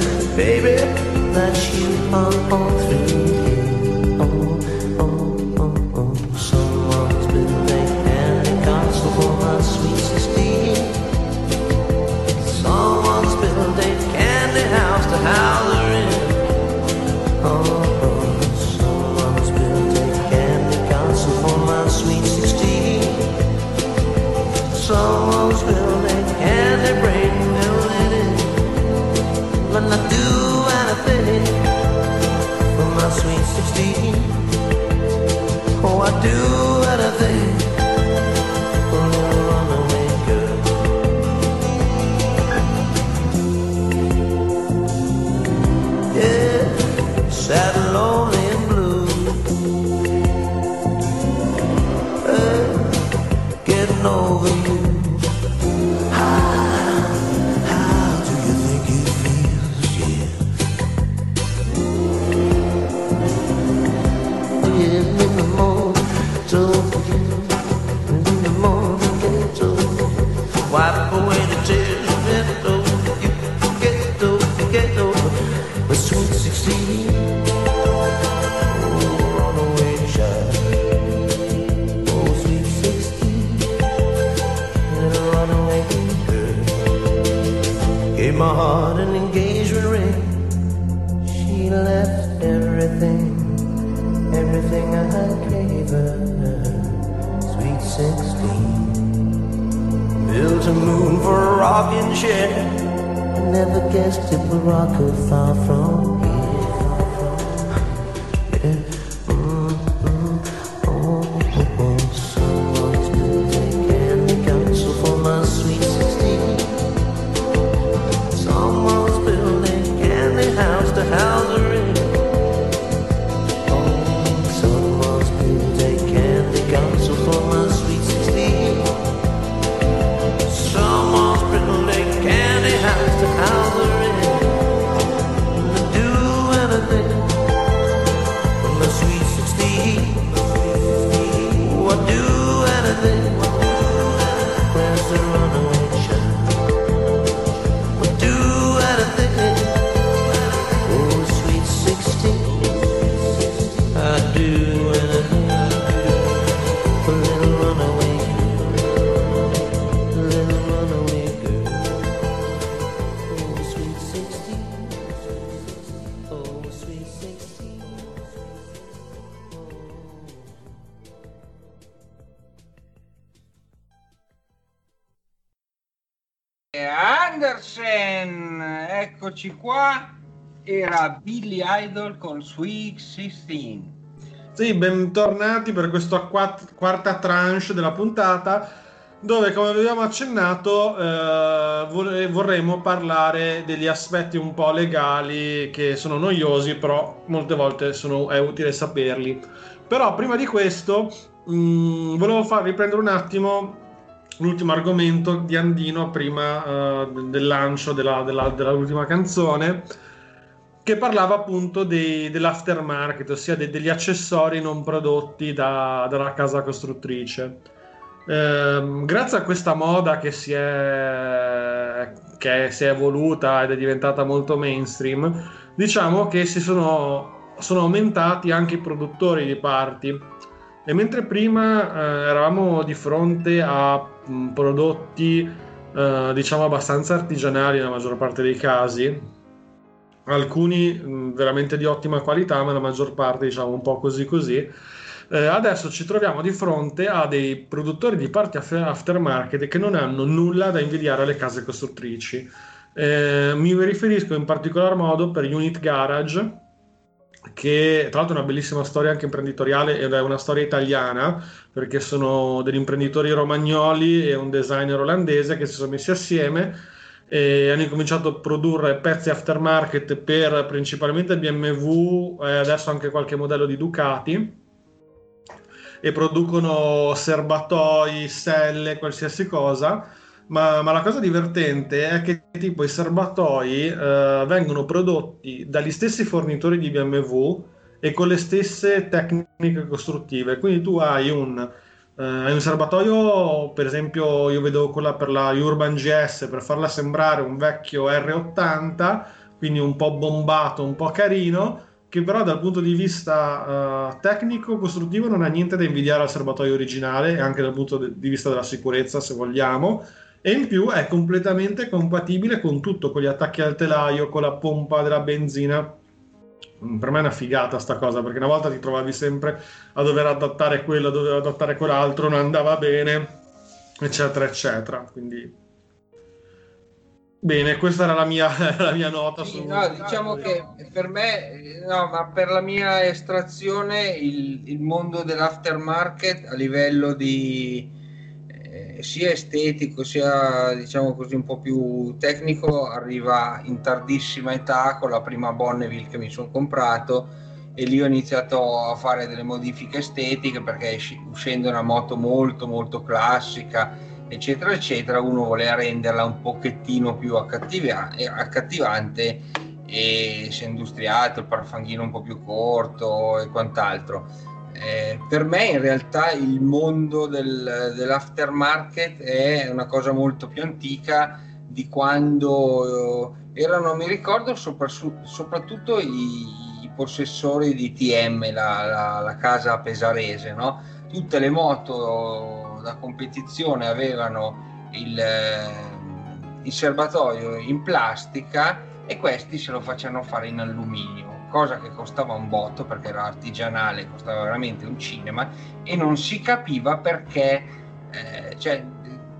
baby, that you are all through do Gave my heart an engagement ring. She left everything, everything I gave her. Sweet sixteen. Built a moon for a rocking chair. I never guessed it would rock her far from here. Billy Idol con Sweet 16. Sì, bentornati per questa quatt- quarta tranche della puntata dove, come abbiamo accennato, eh, vor- vorremmo parlare degli aspetti un po' legali che sono noiosi, però molte volte sono- è utile saperli. Però prima di questo mh, volevo far riprendere un attimo l'ultimo argomento di Andino prima eh, del lancio della, della- dell'ultima canzone che parlava appunto dei- dell'aftermarket, ossia de- degli accessori non prodotti da- dalla casa costruttrice. Ehm, grazie a questa moda che si è, che si è evoluta ed è diventata molto mainstream, diciamo che si sono, sono aumentati anche i produttori di parti. E mentre prima eh, eravamo di fronte a mh, prodotti, eh, diciamo, abbastanza artigianali nella maggior parte dei casi, alcuni veramente di ottima qualità, ma la maggior parte, diciamo, un po' così così. Eh, adesso ci troviamo di fronte a dei produttori di parti aftermarket che non hanno nulla da invidiare alle case costruttrici. Eh, mi riferisco in particolar modo per Unit Garage, che tra l'altro è una bellissima storia anche imprenditoriale ed è una storia italiana, perché sono degli imprenditori romagnoli e un designer olandese che si sono messi assieme e hanno incominciato a produrre pezzi aftermarket per principalmente BMW e adesso anche qualche modello di Ducati e producono serbatoi, selle, qualsiasi cosa. Ma, ma la cosa divertente è che tipo i serbatoi eh, vengono prodotti dagli stessi fornitori di BMW e con le stesse tecniche costruttive. Quindi tu hai un, Eh, è un serbatoio, per esempio, io vedo quella per la Urban GS per farla sembrare un vecchio R80, quindi un po' bombato, un po' carino, che però dal punto di vista eh, tecnico, costruttivo, non ha niente da invidiare al serbatoio originale, anche dal punto di vista della sicurezza, se vogliamo. E in più è completamente compatibile con tutto, con gli attacchi al telaio, con la pompa della benzina per me è una figata sta cosa perché una volta ti trovavi sempre a dover adattare quello, a dover adattare quell'altro, non andava bene, eccetera, eccetera. Quindi bene, questa era la mia, la mia nota. Sì, su... no, diciamo che per me, no, ma per la mia estrazione, il, il mondo dell'aftermarket a livello di sia estetico sia diciamo così un po' più tecnico arriva in tardissima età con la prima Bonneville che mi sono comprato e lì ho iniziato a fare delle modifiche estetiche perché uscendo una moto molto molto classica eccetera eccetera uno voleva renderla un pochettino più accattiva- accattivante e si è industriato il parafanghino un po' più corto e quant'altro eh, per me in realtà il mondo del, dell'aftermarket è una cosa molto più antica di quando eh, erano, mi ricordo, sopra, soprattutto i, i, possessori di TM, la, la, la casa pesarese, no? tutte le moto da competizione avevano il, eh, il serbatoio in plastica e questi se lo facevano fare in alluminio cosa che costava un botto perché era artigianale, costava veramente un cinema e non si capiva perché, eh, cioè,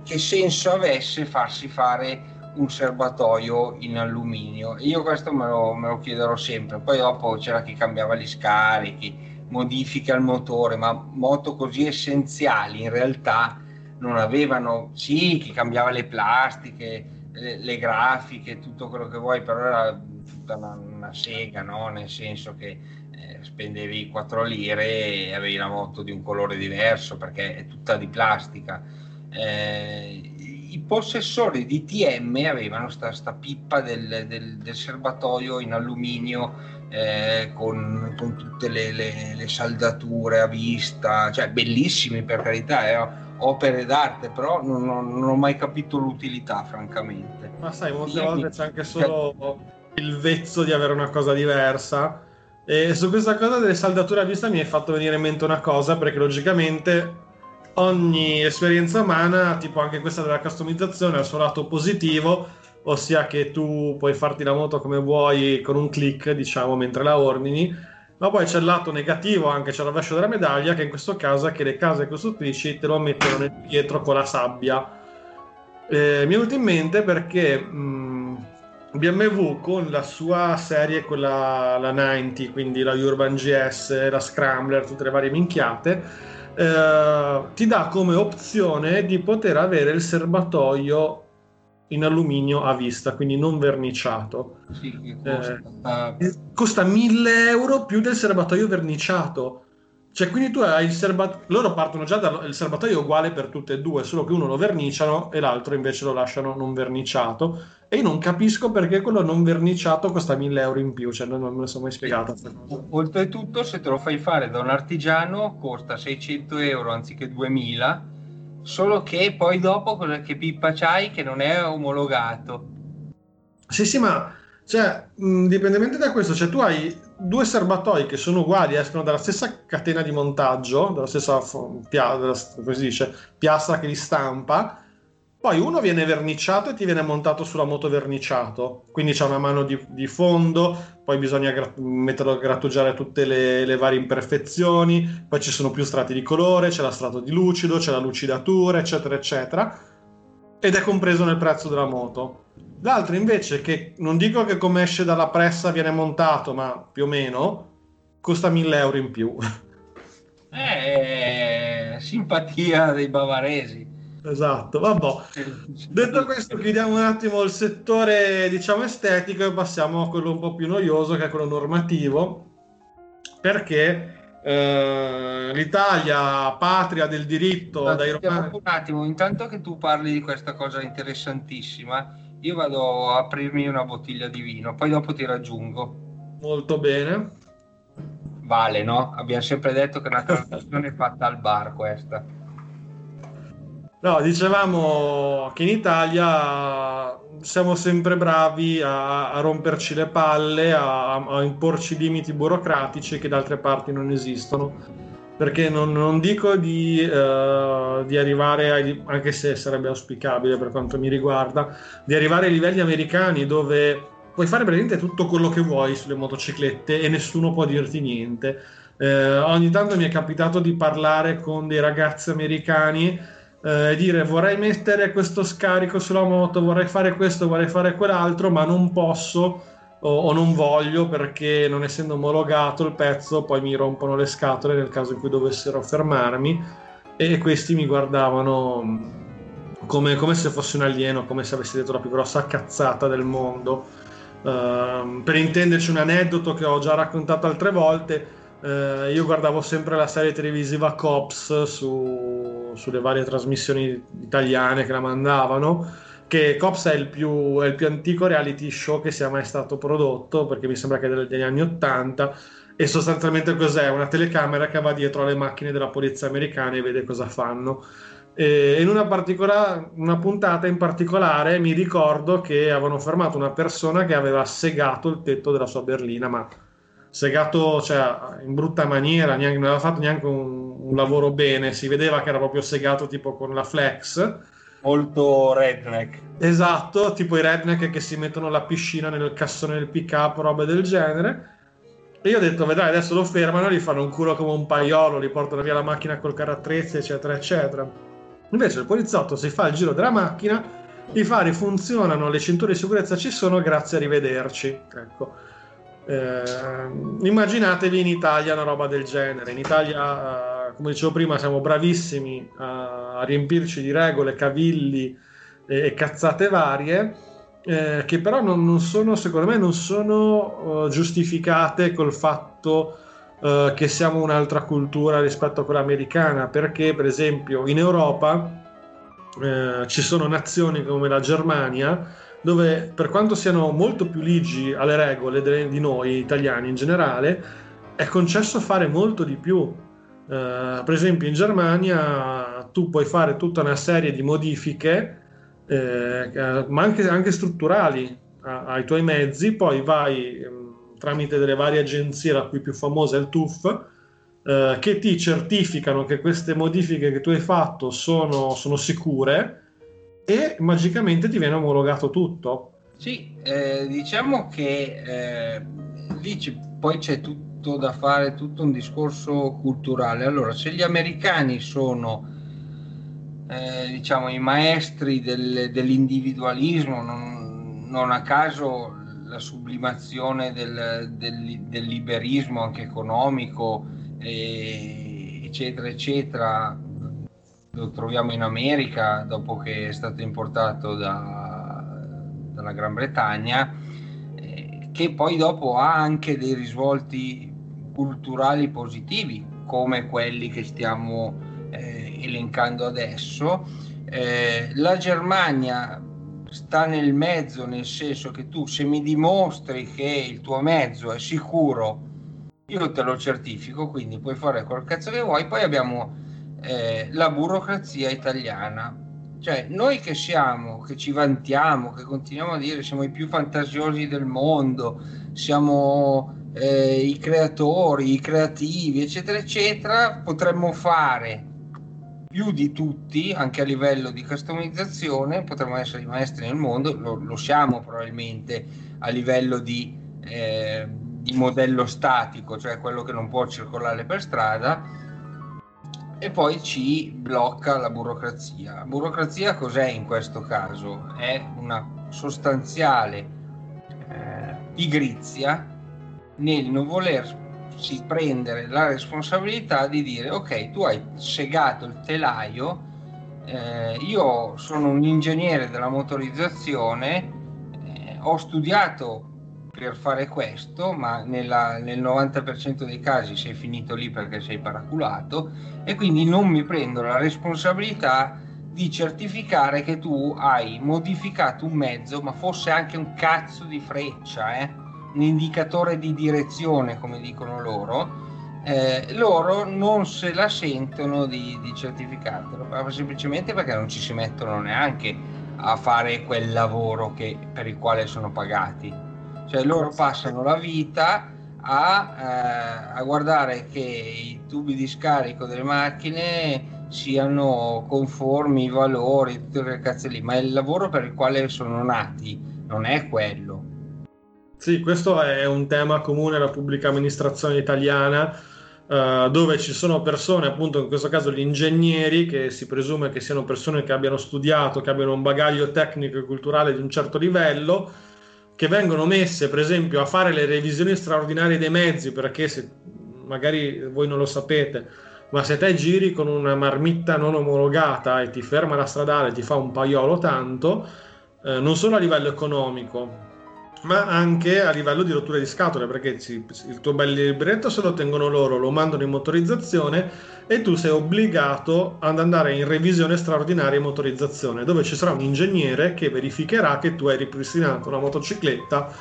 che senso avesse farsi fare un serbatoio in alluminio. Io questo me lo, me lo chiederò sempre. Poi dopo c'era chi cambiava gli scarichi, modifiche al motore, ma moto così essenziali in realtà non avevano, sì, chi cambiava le plastiche, le, le grafiche, tutto quello che vuoi, però era tutta una, una sega, no? nel senso che eh, spendevi 4 lire e avevi la moto di un colore diverso perché è tutta di plastica. Eh, I possessori di TM avevano questa pippa del, del, del, serbatoio in alluminio eh, con, con, tutte le, le, le, saldature a vista, cioè bellissimi per carità, eh, opere d'arte, però non, non, non, ho mai capito l'utilità, francamente. Ma sai, molte volte c'è anche solo il vezzo di avere una cosa diversa. E su questa cosa delle saldature a vista mi hai fatto venire in mente una cosa, perché logicamente ogni esperienza umana, tipo anche questa della customizzazione, ha il suo lato positivo, ossia che tu puoi farti la moto come vuoi con un click, diciamo, mentre la ordini, ma poi c'è il lato negativo, anche c'è il rovescio della medaglia, che in questo caso è che le case costruttrici te lo mettono dietro con la sabbia. Eh, mi è venuto in mente perché mh, BMW con la sua serie, quella la 90, quindi la Urban GS, la Scrambler, tutte le varie minchiate, eh, ti dà come opzione di poter avere il serbatoio in alluminio a vista, quindi non verniciato. Sì, costa, eh, costa 1000 euro più del serbatoio verniciato. Cioè, quindi tu hai il serbatoio. Loro partono già dal serbatoio uguale per tutte e due, solo che uno lo verniciano e l'altro invece lo lasciano non verniciato. E io non capisco perché quello non verniciato costa 1000 euro in più, cioè non, me lo sono mai spiegato. Oltretutto, se te lo fai fare da un artigiano, costa 600 euro anziché 2000, solo che poi dopo che pippa c'hai che non è omologato. Sì, sì, ma cioè, indipendentemente da questo, cioè tu hai due serbatoi che sono uguali, escono dalla stessa catena di montaggio, dalla stessa pia- della, dice, piastra che li stampa, poi uno viene verniciato e ti viene montato sulla moto verniciato, quindi c'è una mano di, di fondo, poi bisogna gra- metterlo a grattugiare tutte le, le, varie imperfezioni, poi ci sono più strati di colore, c'è la strato di lucido, c'è la lucidatura, eccetera, eccetera, ed è compreso nel prezzo della moto. L'altro invece, che non dico che come esce dalla pressa viene montato, ma più o meno, costa 1000 euro in più. Eh, simpatia dei bavaresi. Esatto, vabbè. Detto questo, chiudiamo un attimo il settore, diciamo, estetico e passiamo a quello un po' più noioso, che è quello normativo, perché eh, l'Italia, patria del diritto, Allora, dai romani... Un attimo, intanto che tu parli di questa cosa interessantissima, io vado a aprirmi una bottiglia di vino, poi dopo ti raggiungo. Molto bene. Vale, no? Abbiamo sempre detto che è una trasmissione fatta al bar questa. No, dicevamo che in Italia siamo sempre bravi a, a romperci le palle, a, a, imporci limiti burocratici che da altre parti non esistono. Perché non, non dico di, uh, di arrivare, ai, anche se sarebbe auspicabile per quanto mi riguarda, di arrivare ai livelli americani dove puoi fare praticamente tutto quello che vuoi sulle motociclette e nessuno può dirti niente. Eh, ogni tanto mi è capitato di parlare con dei ragazzi americani eh, dire vorrei mettere questo scarico sulla moto, vorrei fare questo, vorrei fare quell'altro, ma non posso o, o, non voglio perché non essendo omologato il pezzo poi mi rompono le scatole nel caso in cui dovessero fermarmi e questi mi guardavano come, come se fossi un alieno, come se avessi detto la più grossa cazzata del mondo. Uh, per intenderci un aneddoto che ho già raccontato altre volte, uh, io guardavo sempre la serie televisiva Cops su, sulle varie trasmissioni italiane che la mandavano. Che Cops è il, più, è il più antico reality show che sia mai stato prodotto, perché mi sembra che è degli anni 80 e sostanzialmente cos'è? Una telecamera che va dietro alle macchine della polizia americana e vede cosa fanno. E in una, una puntata in particolare mi ricordo che avevano fermato una persona che aveva segato il tetto della sua berlina, ma segato cioè, in brutta maniera, neanche, non aveva fatto neanche un, un, lavoro bene, si vedeva che era proprio segato tipo con la flex. Molto redneck. Esatto, tipo i redneck che si mettono la piscina nel cassone del pick up, robe del genere. E io ho detto, vedrai, adesso lo fermano, gli fanno un culo come un paiolo, gli portano via la macchina col carattrezzi, eccetera, eccetera. Invece il poliziotto si fa il giro della macchina, i fari funzionano, le cinture di sicurezza ci sono, grazie a rivederci. Ecco. Eh, immaginatevi in Italia una roba del genere. In Italia, eh, come dicevo prima, siamo bravissimi a, riempirci di regole, cavilli e, e cazzate varie. Eh, che però non, non, sono, secondo me, non sono uh, giustificate col fatto uh, che siamo un'altra cultura rispetto a quella americana, perché per esempio in Europa uh, ci sono nazioni come la Germania dove per quanto siano molto più ligi alle regole de- di noi italiani in generale, è concesso fare molto di più. Uh, per esempio in Germania tu puoi fare tutta una serie di modifiche, eh, ma anche, anche strutturali a- ai tuoi mezzi, poi vai tramite delle varie agenzie, la cui più famosa è il TUF, eh, che ti certificano che queste modifiche che tu hai fatto sono, sono sicure e magicamente ti viene omologato tutto. Sì, eh, diciamo che eh, lì c- poi c'è tutto da fare, tutto un discorso culturale. Allora, se gli americani sono eh, diciamo i maestri del, dell'individualismo, non, non a caso la sublimazione del, del, del liberismo anche economico, e, eccetera, eccetera, lo troviamo in America dopo che è stato importato da, dalla Gran Bretagna, eh, che poi dopo ha anche dei risvolti culturali positivi, come quelli che stiamo eh, elencando adesso. Eh, la Germania sta nel mezzo, nel senso che tu se mi dimostri che il tuo mezzo è sicuro, io te lo certifico, quindi puoi fare quel cazzo che vuoi. Poi abbiamo eh, la burocrazia italiana. Cioè, noi che siamo, che ci vantiamo, che continuiamo a dire siamo i più fantasiosi del mondo, siamo eh, i creatori, i creativi, eccetera, eccetera, potremmo fare più di tutti, anche a livello di customizzazione, potremmo essere i maestri nel mondo, lo, lo siamo probabilmente a livello di, eh, di, modello statico, cioè quello che non può circolare per strada, e poi ci blocca la burocrazia. La burocrazia cos'è in questo caso? È una sostanziale eh, pigrizia nel non voler si prendere la responsabilità di dire ok tu hai segato il telaio eh, io sono un ingegnere della motorizzazione eh, ho studiato per fare questo ma nella, nel 90% dei casi sei finito lì perché sei paraculato e quindi non mi prendo la responsabilità di certificare che tu hai modificato un mezzo ma fosse anche un cazzo di freccia eh un indicatore di direzione, come dicono loro, eh, loro non se la sentono di, di certificartelo, semplicemente perché non ci si mettono neanche a fare quel lavoro che, per il quale sono pagati. Cioè loro passano la vita a, eh, a guardare che i tubi di scarico delle macchine siano conformi i valori, tutte quelle cazzo lì, ma il lavoro per il quale sono nati non è quello. Sì, questo è un tema comune alla pubblica amministrazione italiana, eh, dove ci sono persone, appunto in questo caso gli ingegneri, che si presume che siano persone che abbiano studiato, che abbiano un bagaglio tecnico e culturale di un certo livello, che vengono messe, per esempio, a fare le revisioni straordinarie dei mezzi, perché se magari voi non lo sapete, ma se te giri con una marmitta non omologata e ti ferma la stradale ti fa un paiolo tanto, eh, non solo a livello economico, ma anche a livello di rottura di scatole, perché ci, il tuo bel libretto se lo tengono loro, lo mandano in motorizzazione e tu sei obbligato ad andare in revisione straordinaria in motorizzazione, dove ci sarà un ingegnere che verificherà che tu hai ripristinato una motocicletta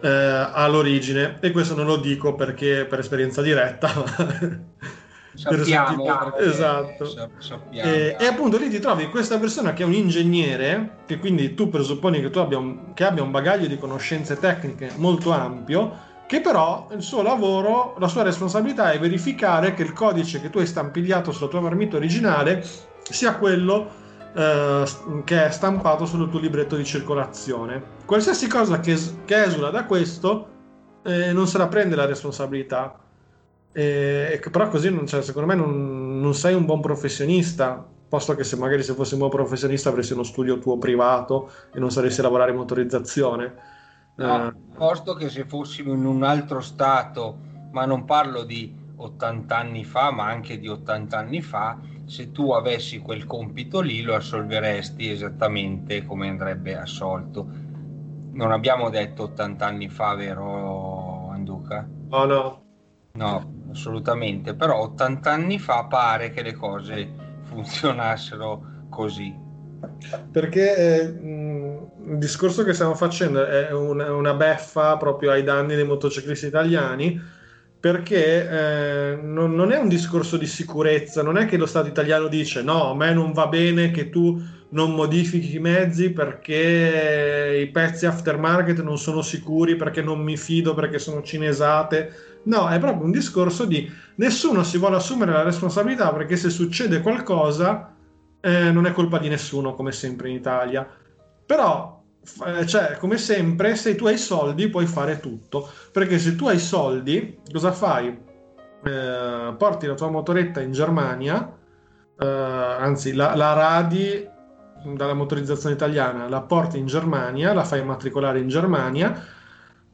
eh, all'origine. E questo non lo dico perché per esperienza diretta. Sappiamo, perché, esatto. Sappiamo. E, e, appunto lì ti trovi questa persona che è un ingegnere, che quindi tu presupponi che tu abbia un, che abbia un bagaglio di conoscenze tecniche molto ampio, che però il suo lavoro, la sua responsabilità è verificare che il codice che tu hai stampigliato sulla tua marmita originale sia quello eh, che è stampato sul tuo libretto di circolazione. Qualsiasi cosa che, che esula da questo eh, non se la prende la responsabilità. E, però così non, cioè, secondo me non, non, sei un buon professionista posto che se magari se fossi un buon professionista avresti uno studio tuo privato e non saresti a lavorare in motorizzazione no, eh. posto che se fossimo in un altro stato ma non parlo di 80 anni fa ma anche di 80 anni fa se tu avessi quel compito lì lo assolveresti esattamente come andrebbe assolto non abbiamo detto 80 anni fa vero Anduca? no no no assolutamente, però 80 anni fa pare che le cose funzionassero così. Perché eh, il discorso che stiamo facendo è una, una, beffa proprio ai danni dei motociclisti italiani, perché eh, non, non, è un discorso di sicurezza, non è che lo Stato italiano dice no, a me non va bene che tu non modifichi i mezzi perché i pezzi aftermarket non sono sicuri, perché non mi fido, perché sono cinesate No, è proprio un discorso di nessuno si vuole assumere la responsabilità perché se succede qualcosa eh, non è colpa di nessuno, come sempre in Italia. Però, eh, cioè, come sempre, se tu hai soldi puoi fare tutto. Perché se tu hai soldi, cosa fai? Eh, porti la tua motoretta in Germania, eh, anzi, la, la radi dalla motorizzazione italiana, la porti in Germania, la fai immatricolare in Germania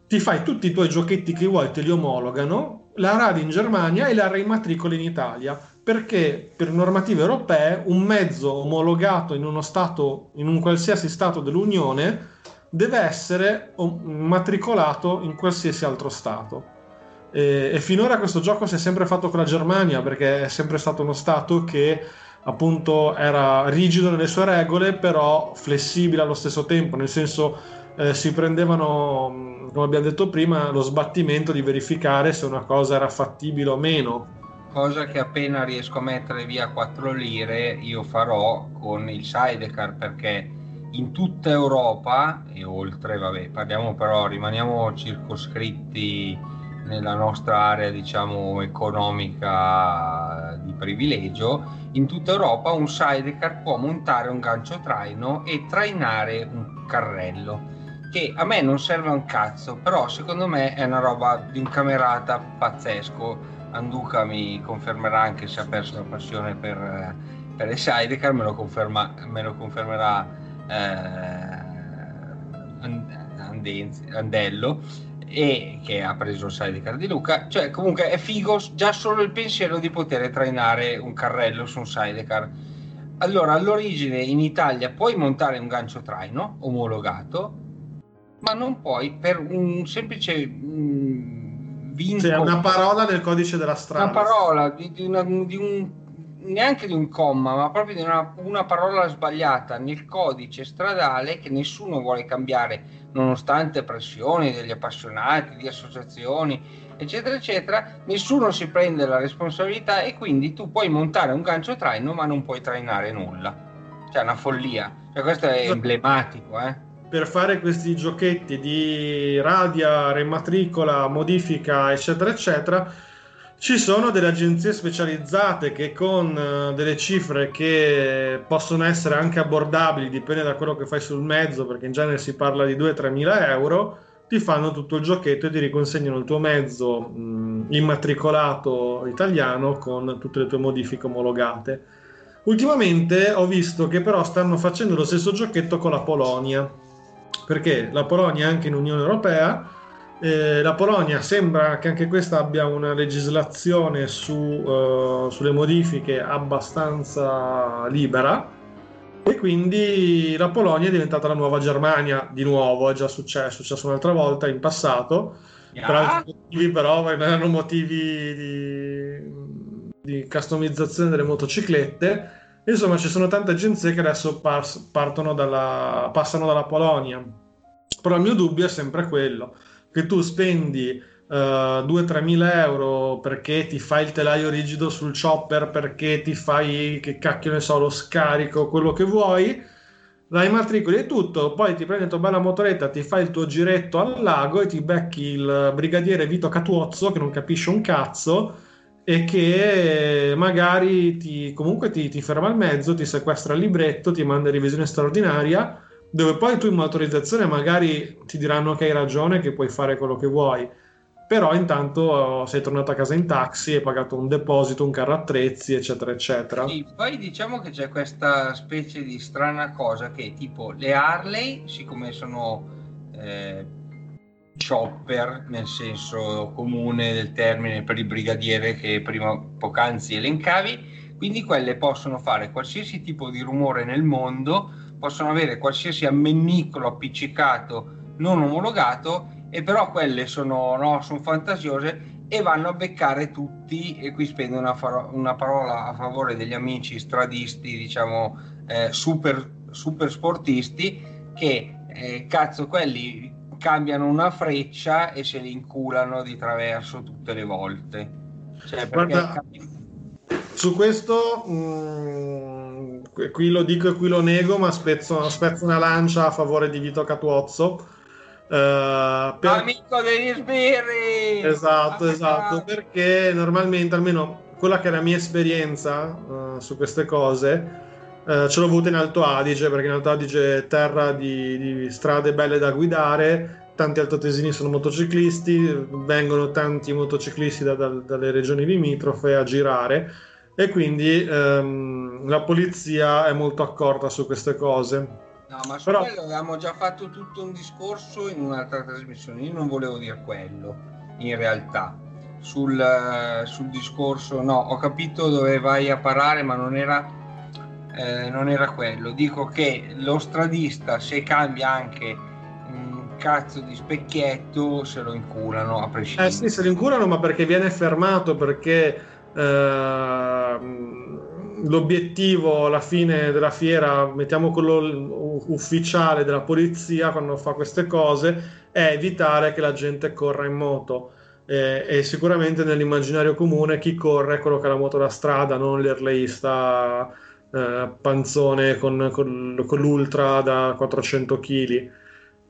ti fai tutti i tuoi giochetti che vuoi, te li omologano, la radi in Germania e la reimmatricoli in Italia. Perché per normative europee un mezzo omologato in uno stato, in un qualsiasi stato dell'Unione, deve essere matricolato in qualsiasi altro stato. E, e finora questo gioco si è sempre fatto con la Germania, perché è sempre stato uno stato che appunto era rigido nelle sue regole, però flessibile allo stesso tempo, nel senso eh, si prendevano, come abbiamo detto prima, lo sbattimento di verificare se una cosa era fattibile o meno. Cosa che appena riesco a mettere via 4 lire io farò con il sidecar perché in tutta Europa e oltre, vabbè, parliamo però, rimaniamo circoscritti nella nostra area diciamo economica di privilegio in tutta Europa un sidecar può montare un gancio traino e trainare un carrello che a me non serve un cazzo, però secondo me è una roba di un camerata pazzesco. Anduca mi confermerà anche se ha perso la passione per, per le sidecar, me lo, conferma, me lo confermerà eh, Andenzi, Andello e che ha preso il sidecar di Luca. Cioè, comunque è figo già solo il pensiero di poter trainare un carrello su un sidecar. Allora, all'origine in Italia puoi montare un gancio traino omologato ma non puoi per un semplice mh, vincolo. Cioè, una parola nel codice della strada. Una parola di, di, una, di un, neanche di un comma, ma proprio di una, una parola sbagliata nel codice stradale che nessuno vuole cambiare, nonostante pressioni degli appassionati, di associazioni, eccetera, eccetera, nessuno si prende la responsabilità e quindi tu puoi montare un gancio traino ma non puoi trainare nulla. Cioè, è una follia. Cioè, questo è emblematico, eh. Per fare questi giochetti di radia, rematricola, modifica, eccetera, eccetera, ci sono delle agenzie specializzate che con eh, delle cifre che possono essere anche abbordabili, dipende da quello che fai sul mezzo, perché in genere si parla di 2-3 mila euro, ti fanno tutto il giochetto e ti riconsegnano il tuo mezzo mh, immatricolato italiano con tutte le tue modifiche omologate. Ultimamente ho visto che però stanno facendo lo stesso giochetto con la Polonia, perché la Polonia è anche in Unione Europea, eh, la Polonia sembra che anche questa abbia una legislazione su, eh, sulle modifiche abbastanza libera e quindi la Polonia è diventata la nuova Germania di nuovo, è già successo, è successo un'altra volta in passato, Yeah. per altri motivi però erano motivi di, di customizzazione delle motociclette. Insomma, ci sono tante agenzie che adesso pars- dalla, passano dalla Polonia. Però il mio dubbio è sempre quello, che tu spendi eh, 2-3 mila euro perché ti fai il telaio rigido sul chopper, perché ti fai, che cacchio ne so, lo scarico, quello che vuoi, la immatricoli e tutto, poi ti prendi la tua bella motoretta, ti fai il tuo giretto al lago e ti becchi il brigadiere Vito Catuozzo che non capisce un cazzo e che magari ti, comunque ti, ti ferma al mezzo, ti sequestra il libretto, ti manda in revisione straordinaria, dove poi tu in motorizzazione magari ti diranno che hai ragione, che puoi fare quello che vuoi, però intanto eh, sei tornato a casa in taxi, hai pagato un deposito, un carro attrezzi, eccetera, eccetera. Sì, poi diciamo che c'è questa specie di strana cosa che tipo le Harley, siccome sono eh, chopper nel senso comune del termine per il brigadiere che prima poc'anzi elencavi, quindi quelle possono fare qualsiasi tipo di rumore nel mondo, possono avere qualsiasi ammennicolo appiccicato non omologato e però quelle sono, no, sono fantasiose e vanno a beccare tutti e qui spendo una, faro- una parola a favore degli amici stradisti diciamo eh, super, super sportisti che eh, cazzo quelli cambiano una freccia e se li inculano di traverso tutte le volte. Cioè, Guarda, Su questo, mm, qui lo dico e qui lo nego, ma spezzo, spezzo una lancia a favore di Vito Catuozzo. Eh, per- amico degli sbirri! Esatto, Ah, esatto, perché normalmente, almeno quella che è la mia esperienza eh, su queste cose, eh, ce l'ho avuta in Alto Adige, perché in Alto Adige è terra di, di strade belle da guidare, tanti altoatesini sono motociclisti, vengono tanti motociclisti da- da- dalle regioni limitrofe a girare e quindi ehm, la polizia è molto accorta su queste cose. No, ma su Però- quello avevamo già fatto tutto un discorso in un'altra trasmissione. Io non volevo dire quello, in realtà. Sul, eh, sul discorso, no, ho capito dove vai a parare, ma non era, eh, non era quello. Dico che lo stradista, se cambia anche un cazzo di specchietto, se lo inculano a prescindere. Eh sì, se lo incurano, ma perché viene fermato, perché ehm, l'obiettivo alla fine della fiera, mettiamo quello ufficiale della polizia quando fa queste cose, è evitare che la gente corra in moto. Eh, e sicuramente nell'immaginario comune chi corre è quello che ha la moto da strada, non l'erleista eh, panzone con, con- con l'ultra da 400 kg.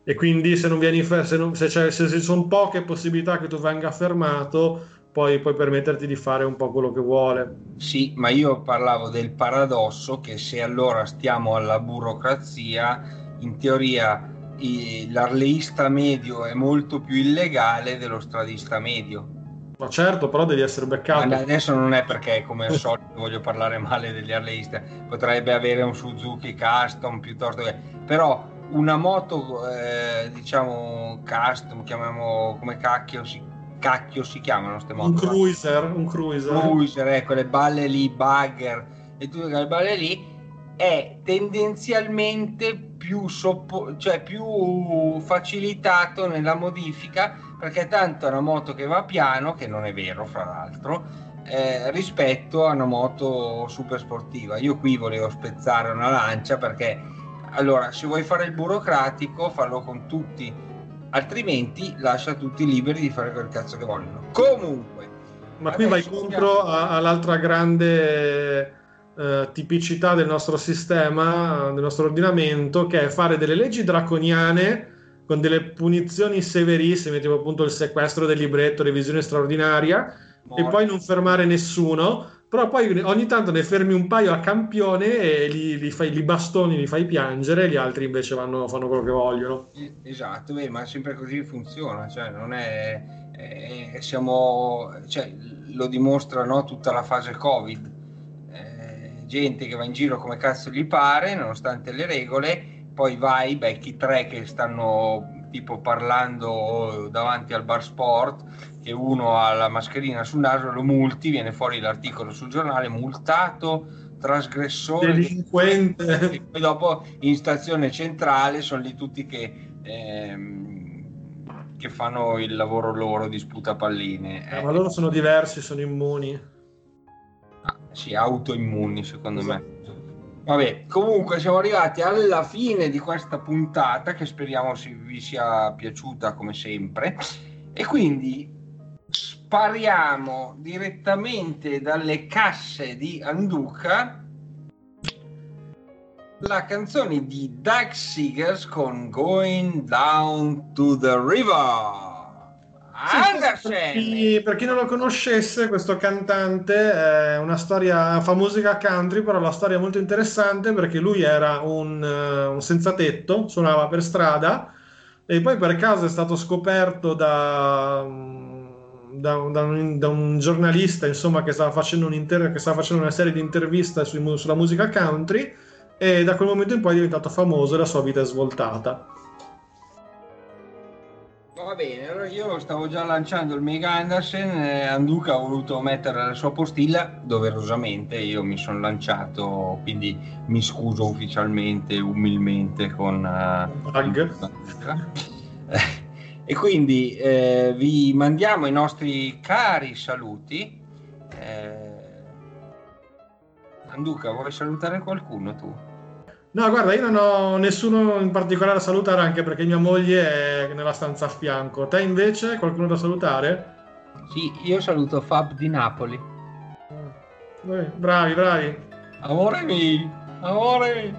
E quindi se non vieni fer- se, non- se, se ci sono poche possibilità che tu venga fermato, poi puoi permetterti di fare un po' quello che vuole. Sì, ma io parlavo del paradosso che se allora stiamo alla burocrazia, in teoria l'arleista medio è molto più illegale dello stradista medio. Ma certo, però devi essere Ma beccato. adesso non è perché come al solito voglio parlare male degli arleista, potrebbe avere un Suzuki custom piuttosto che... però una moto eh, diciamo custom, chiamiamo come cacchio si, cacchio si chiamano queste moto? Un qua? cruiser, un cruiser. cruiser, eh, quelle balle lì, bugger e tutte quelle balle lì, è tendenzialmente più, soppo- cioè più facilitato nella modifica perché tanto è una moto che va piano, che non è vero fra l'altro, eh, rispetto a una moto super sportiva. Io qui volevo spezzare una lancia perché allora se vuoi fare il burocratico fallo con tutti, altrimenti lascia tutti liberi di fare quel cazzo che vogliono. Comunque, Ma qui vai contro a- all'altra grande eh, tipicità del nostro sistema, del nostro ordinamento, che è fare delle leggi draconiane con delle punizioni severissime, tipo appunto il sequestro del libretto, revisione straordinaria, e morti. poi non fermare nessuno. Però poi ogni tanto ne fermi un paio a campione e li, li fai, li bastoni, li fai piangere, e gli altri invece vanno, fanno quello che vogliono. Esatto, beh, ma sempre così funziona, cioè non è, è- siamo, cioè, lo dimostra no, tutta la fase Covid, Eh, gente che va in giro come cazzo gli pare, nonostante le regole, poi vai, becchi tre che stanno tipo parlando davanti al bar sport, che uno ha la mascherina sul naso, lo multi, viene fuori l'articolo sul giornale, multato, trasgressore, Delinquente. e poi dopo in stazione centrale sono lì tutti che, ehm, che fanno il lavoro loro di sputapalline. Eh, ma loro sono diversi, sono immuni. Ah, sì, autoimmuni secondo Esatto. me. Vabbè, comunque siamo arrivati alla fine di questa puntata che speriamo si- vi sia piaciuta come sempre e quindi spariamo direttamente dalle casse di Anduca la canzone di Doug Seegers con Going Down to the River. Sì, Per Andersen! chi, per chi non lo conoscesse, questo cantante è una storia, fa musica country, però la storia è molto interessante perché lui era un, eh, un senza tetto, suonava per strada e poi per caso è stato scoperto da, da, un- da un, da un giornalista, insomma, che stava che stava facendo una serie di interviste mu- sulla musica country e da quel momento in poi è diventato famoso e la sua vita è svoltata. Va bene, allora io stavo già lanciando il Mega Andersen, eh, Anduca ha voluto mettere la sua postilla, doverosamente io mi sono lanciato, quindi mi scuso ufficialmente, umilmente con... eh. Eh, e quindi eh, vi mandiamo i nostri cari saluti. Eh, Anduca, vuoi salutare qualcuno tu? No, guarda, io non ho nessuno in particolare da salutare anche perché mia moglie è nella stanza a fianco. Te invece, qualcuno da salutare? Sì, io saluto Fab di Napoli. Eh, Bravi, bravi. Amore mio, amore.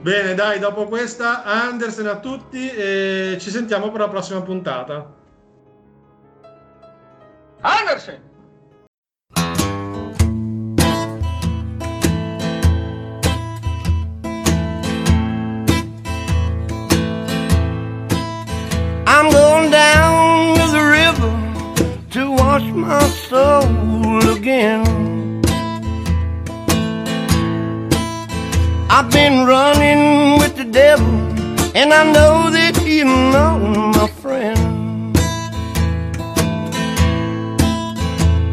Bene, dai, dopo questa, Andersen a tutti e ci sentiamo per la prossima puntata. Andersen! My soul again. I've been running with the devil, and I know that he's not my friend.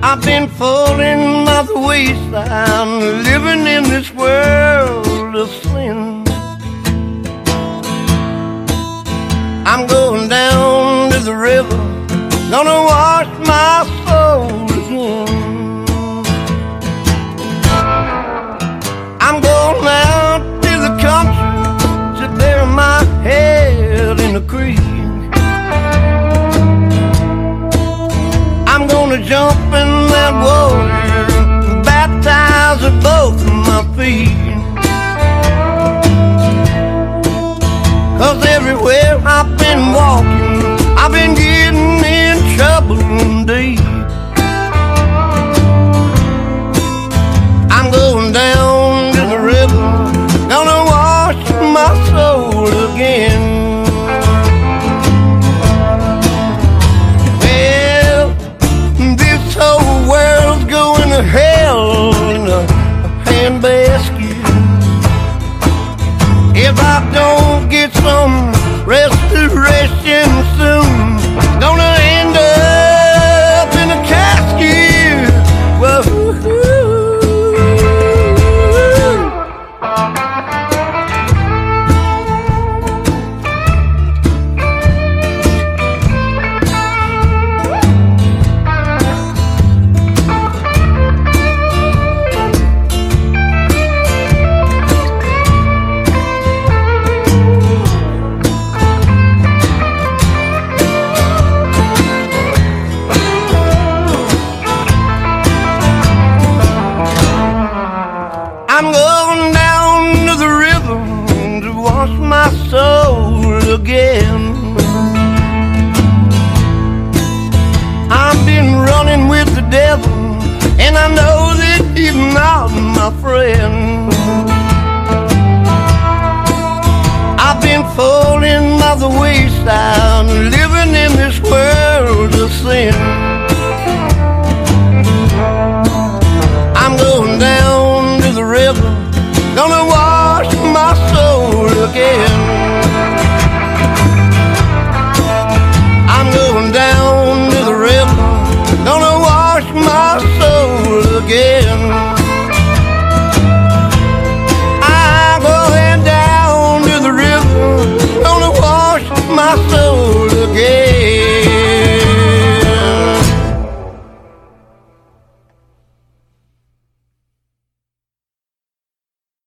I've been falling by the wayside, living in this world of sin. I'm going down to the river, gonna wash my soul again. I'm going out to the country to bury my head in the creek. I'm gonna jump in that water, baptize with both of my feet. Cause everywhere I've been walking, I've been getting in trouble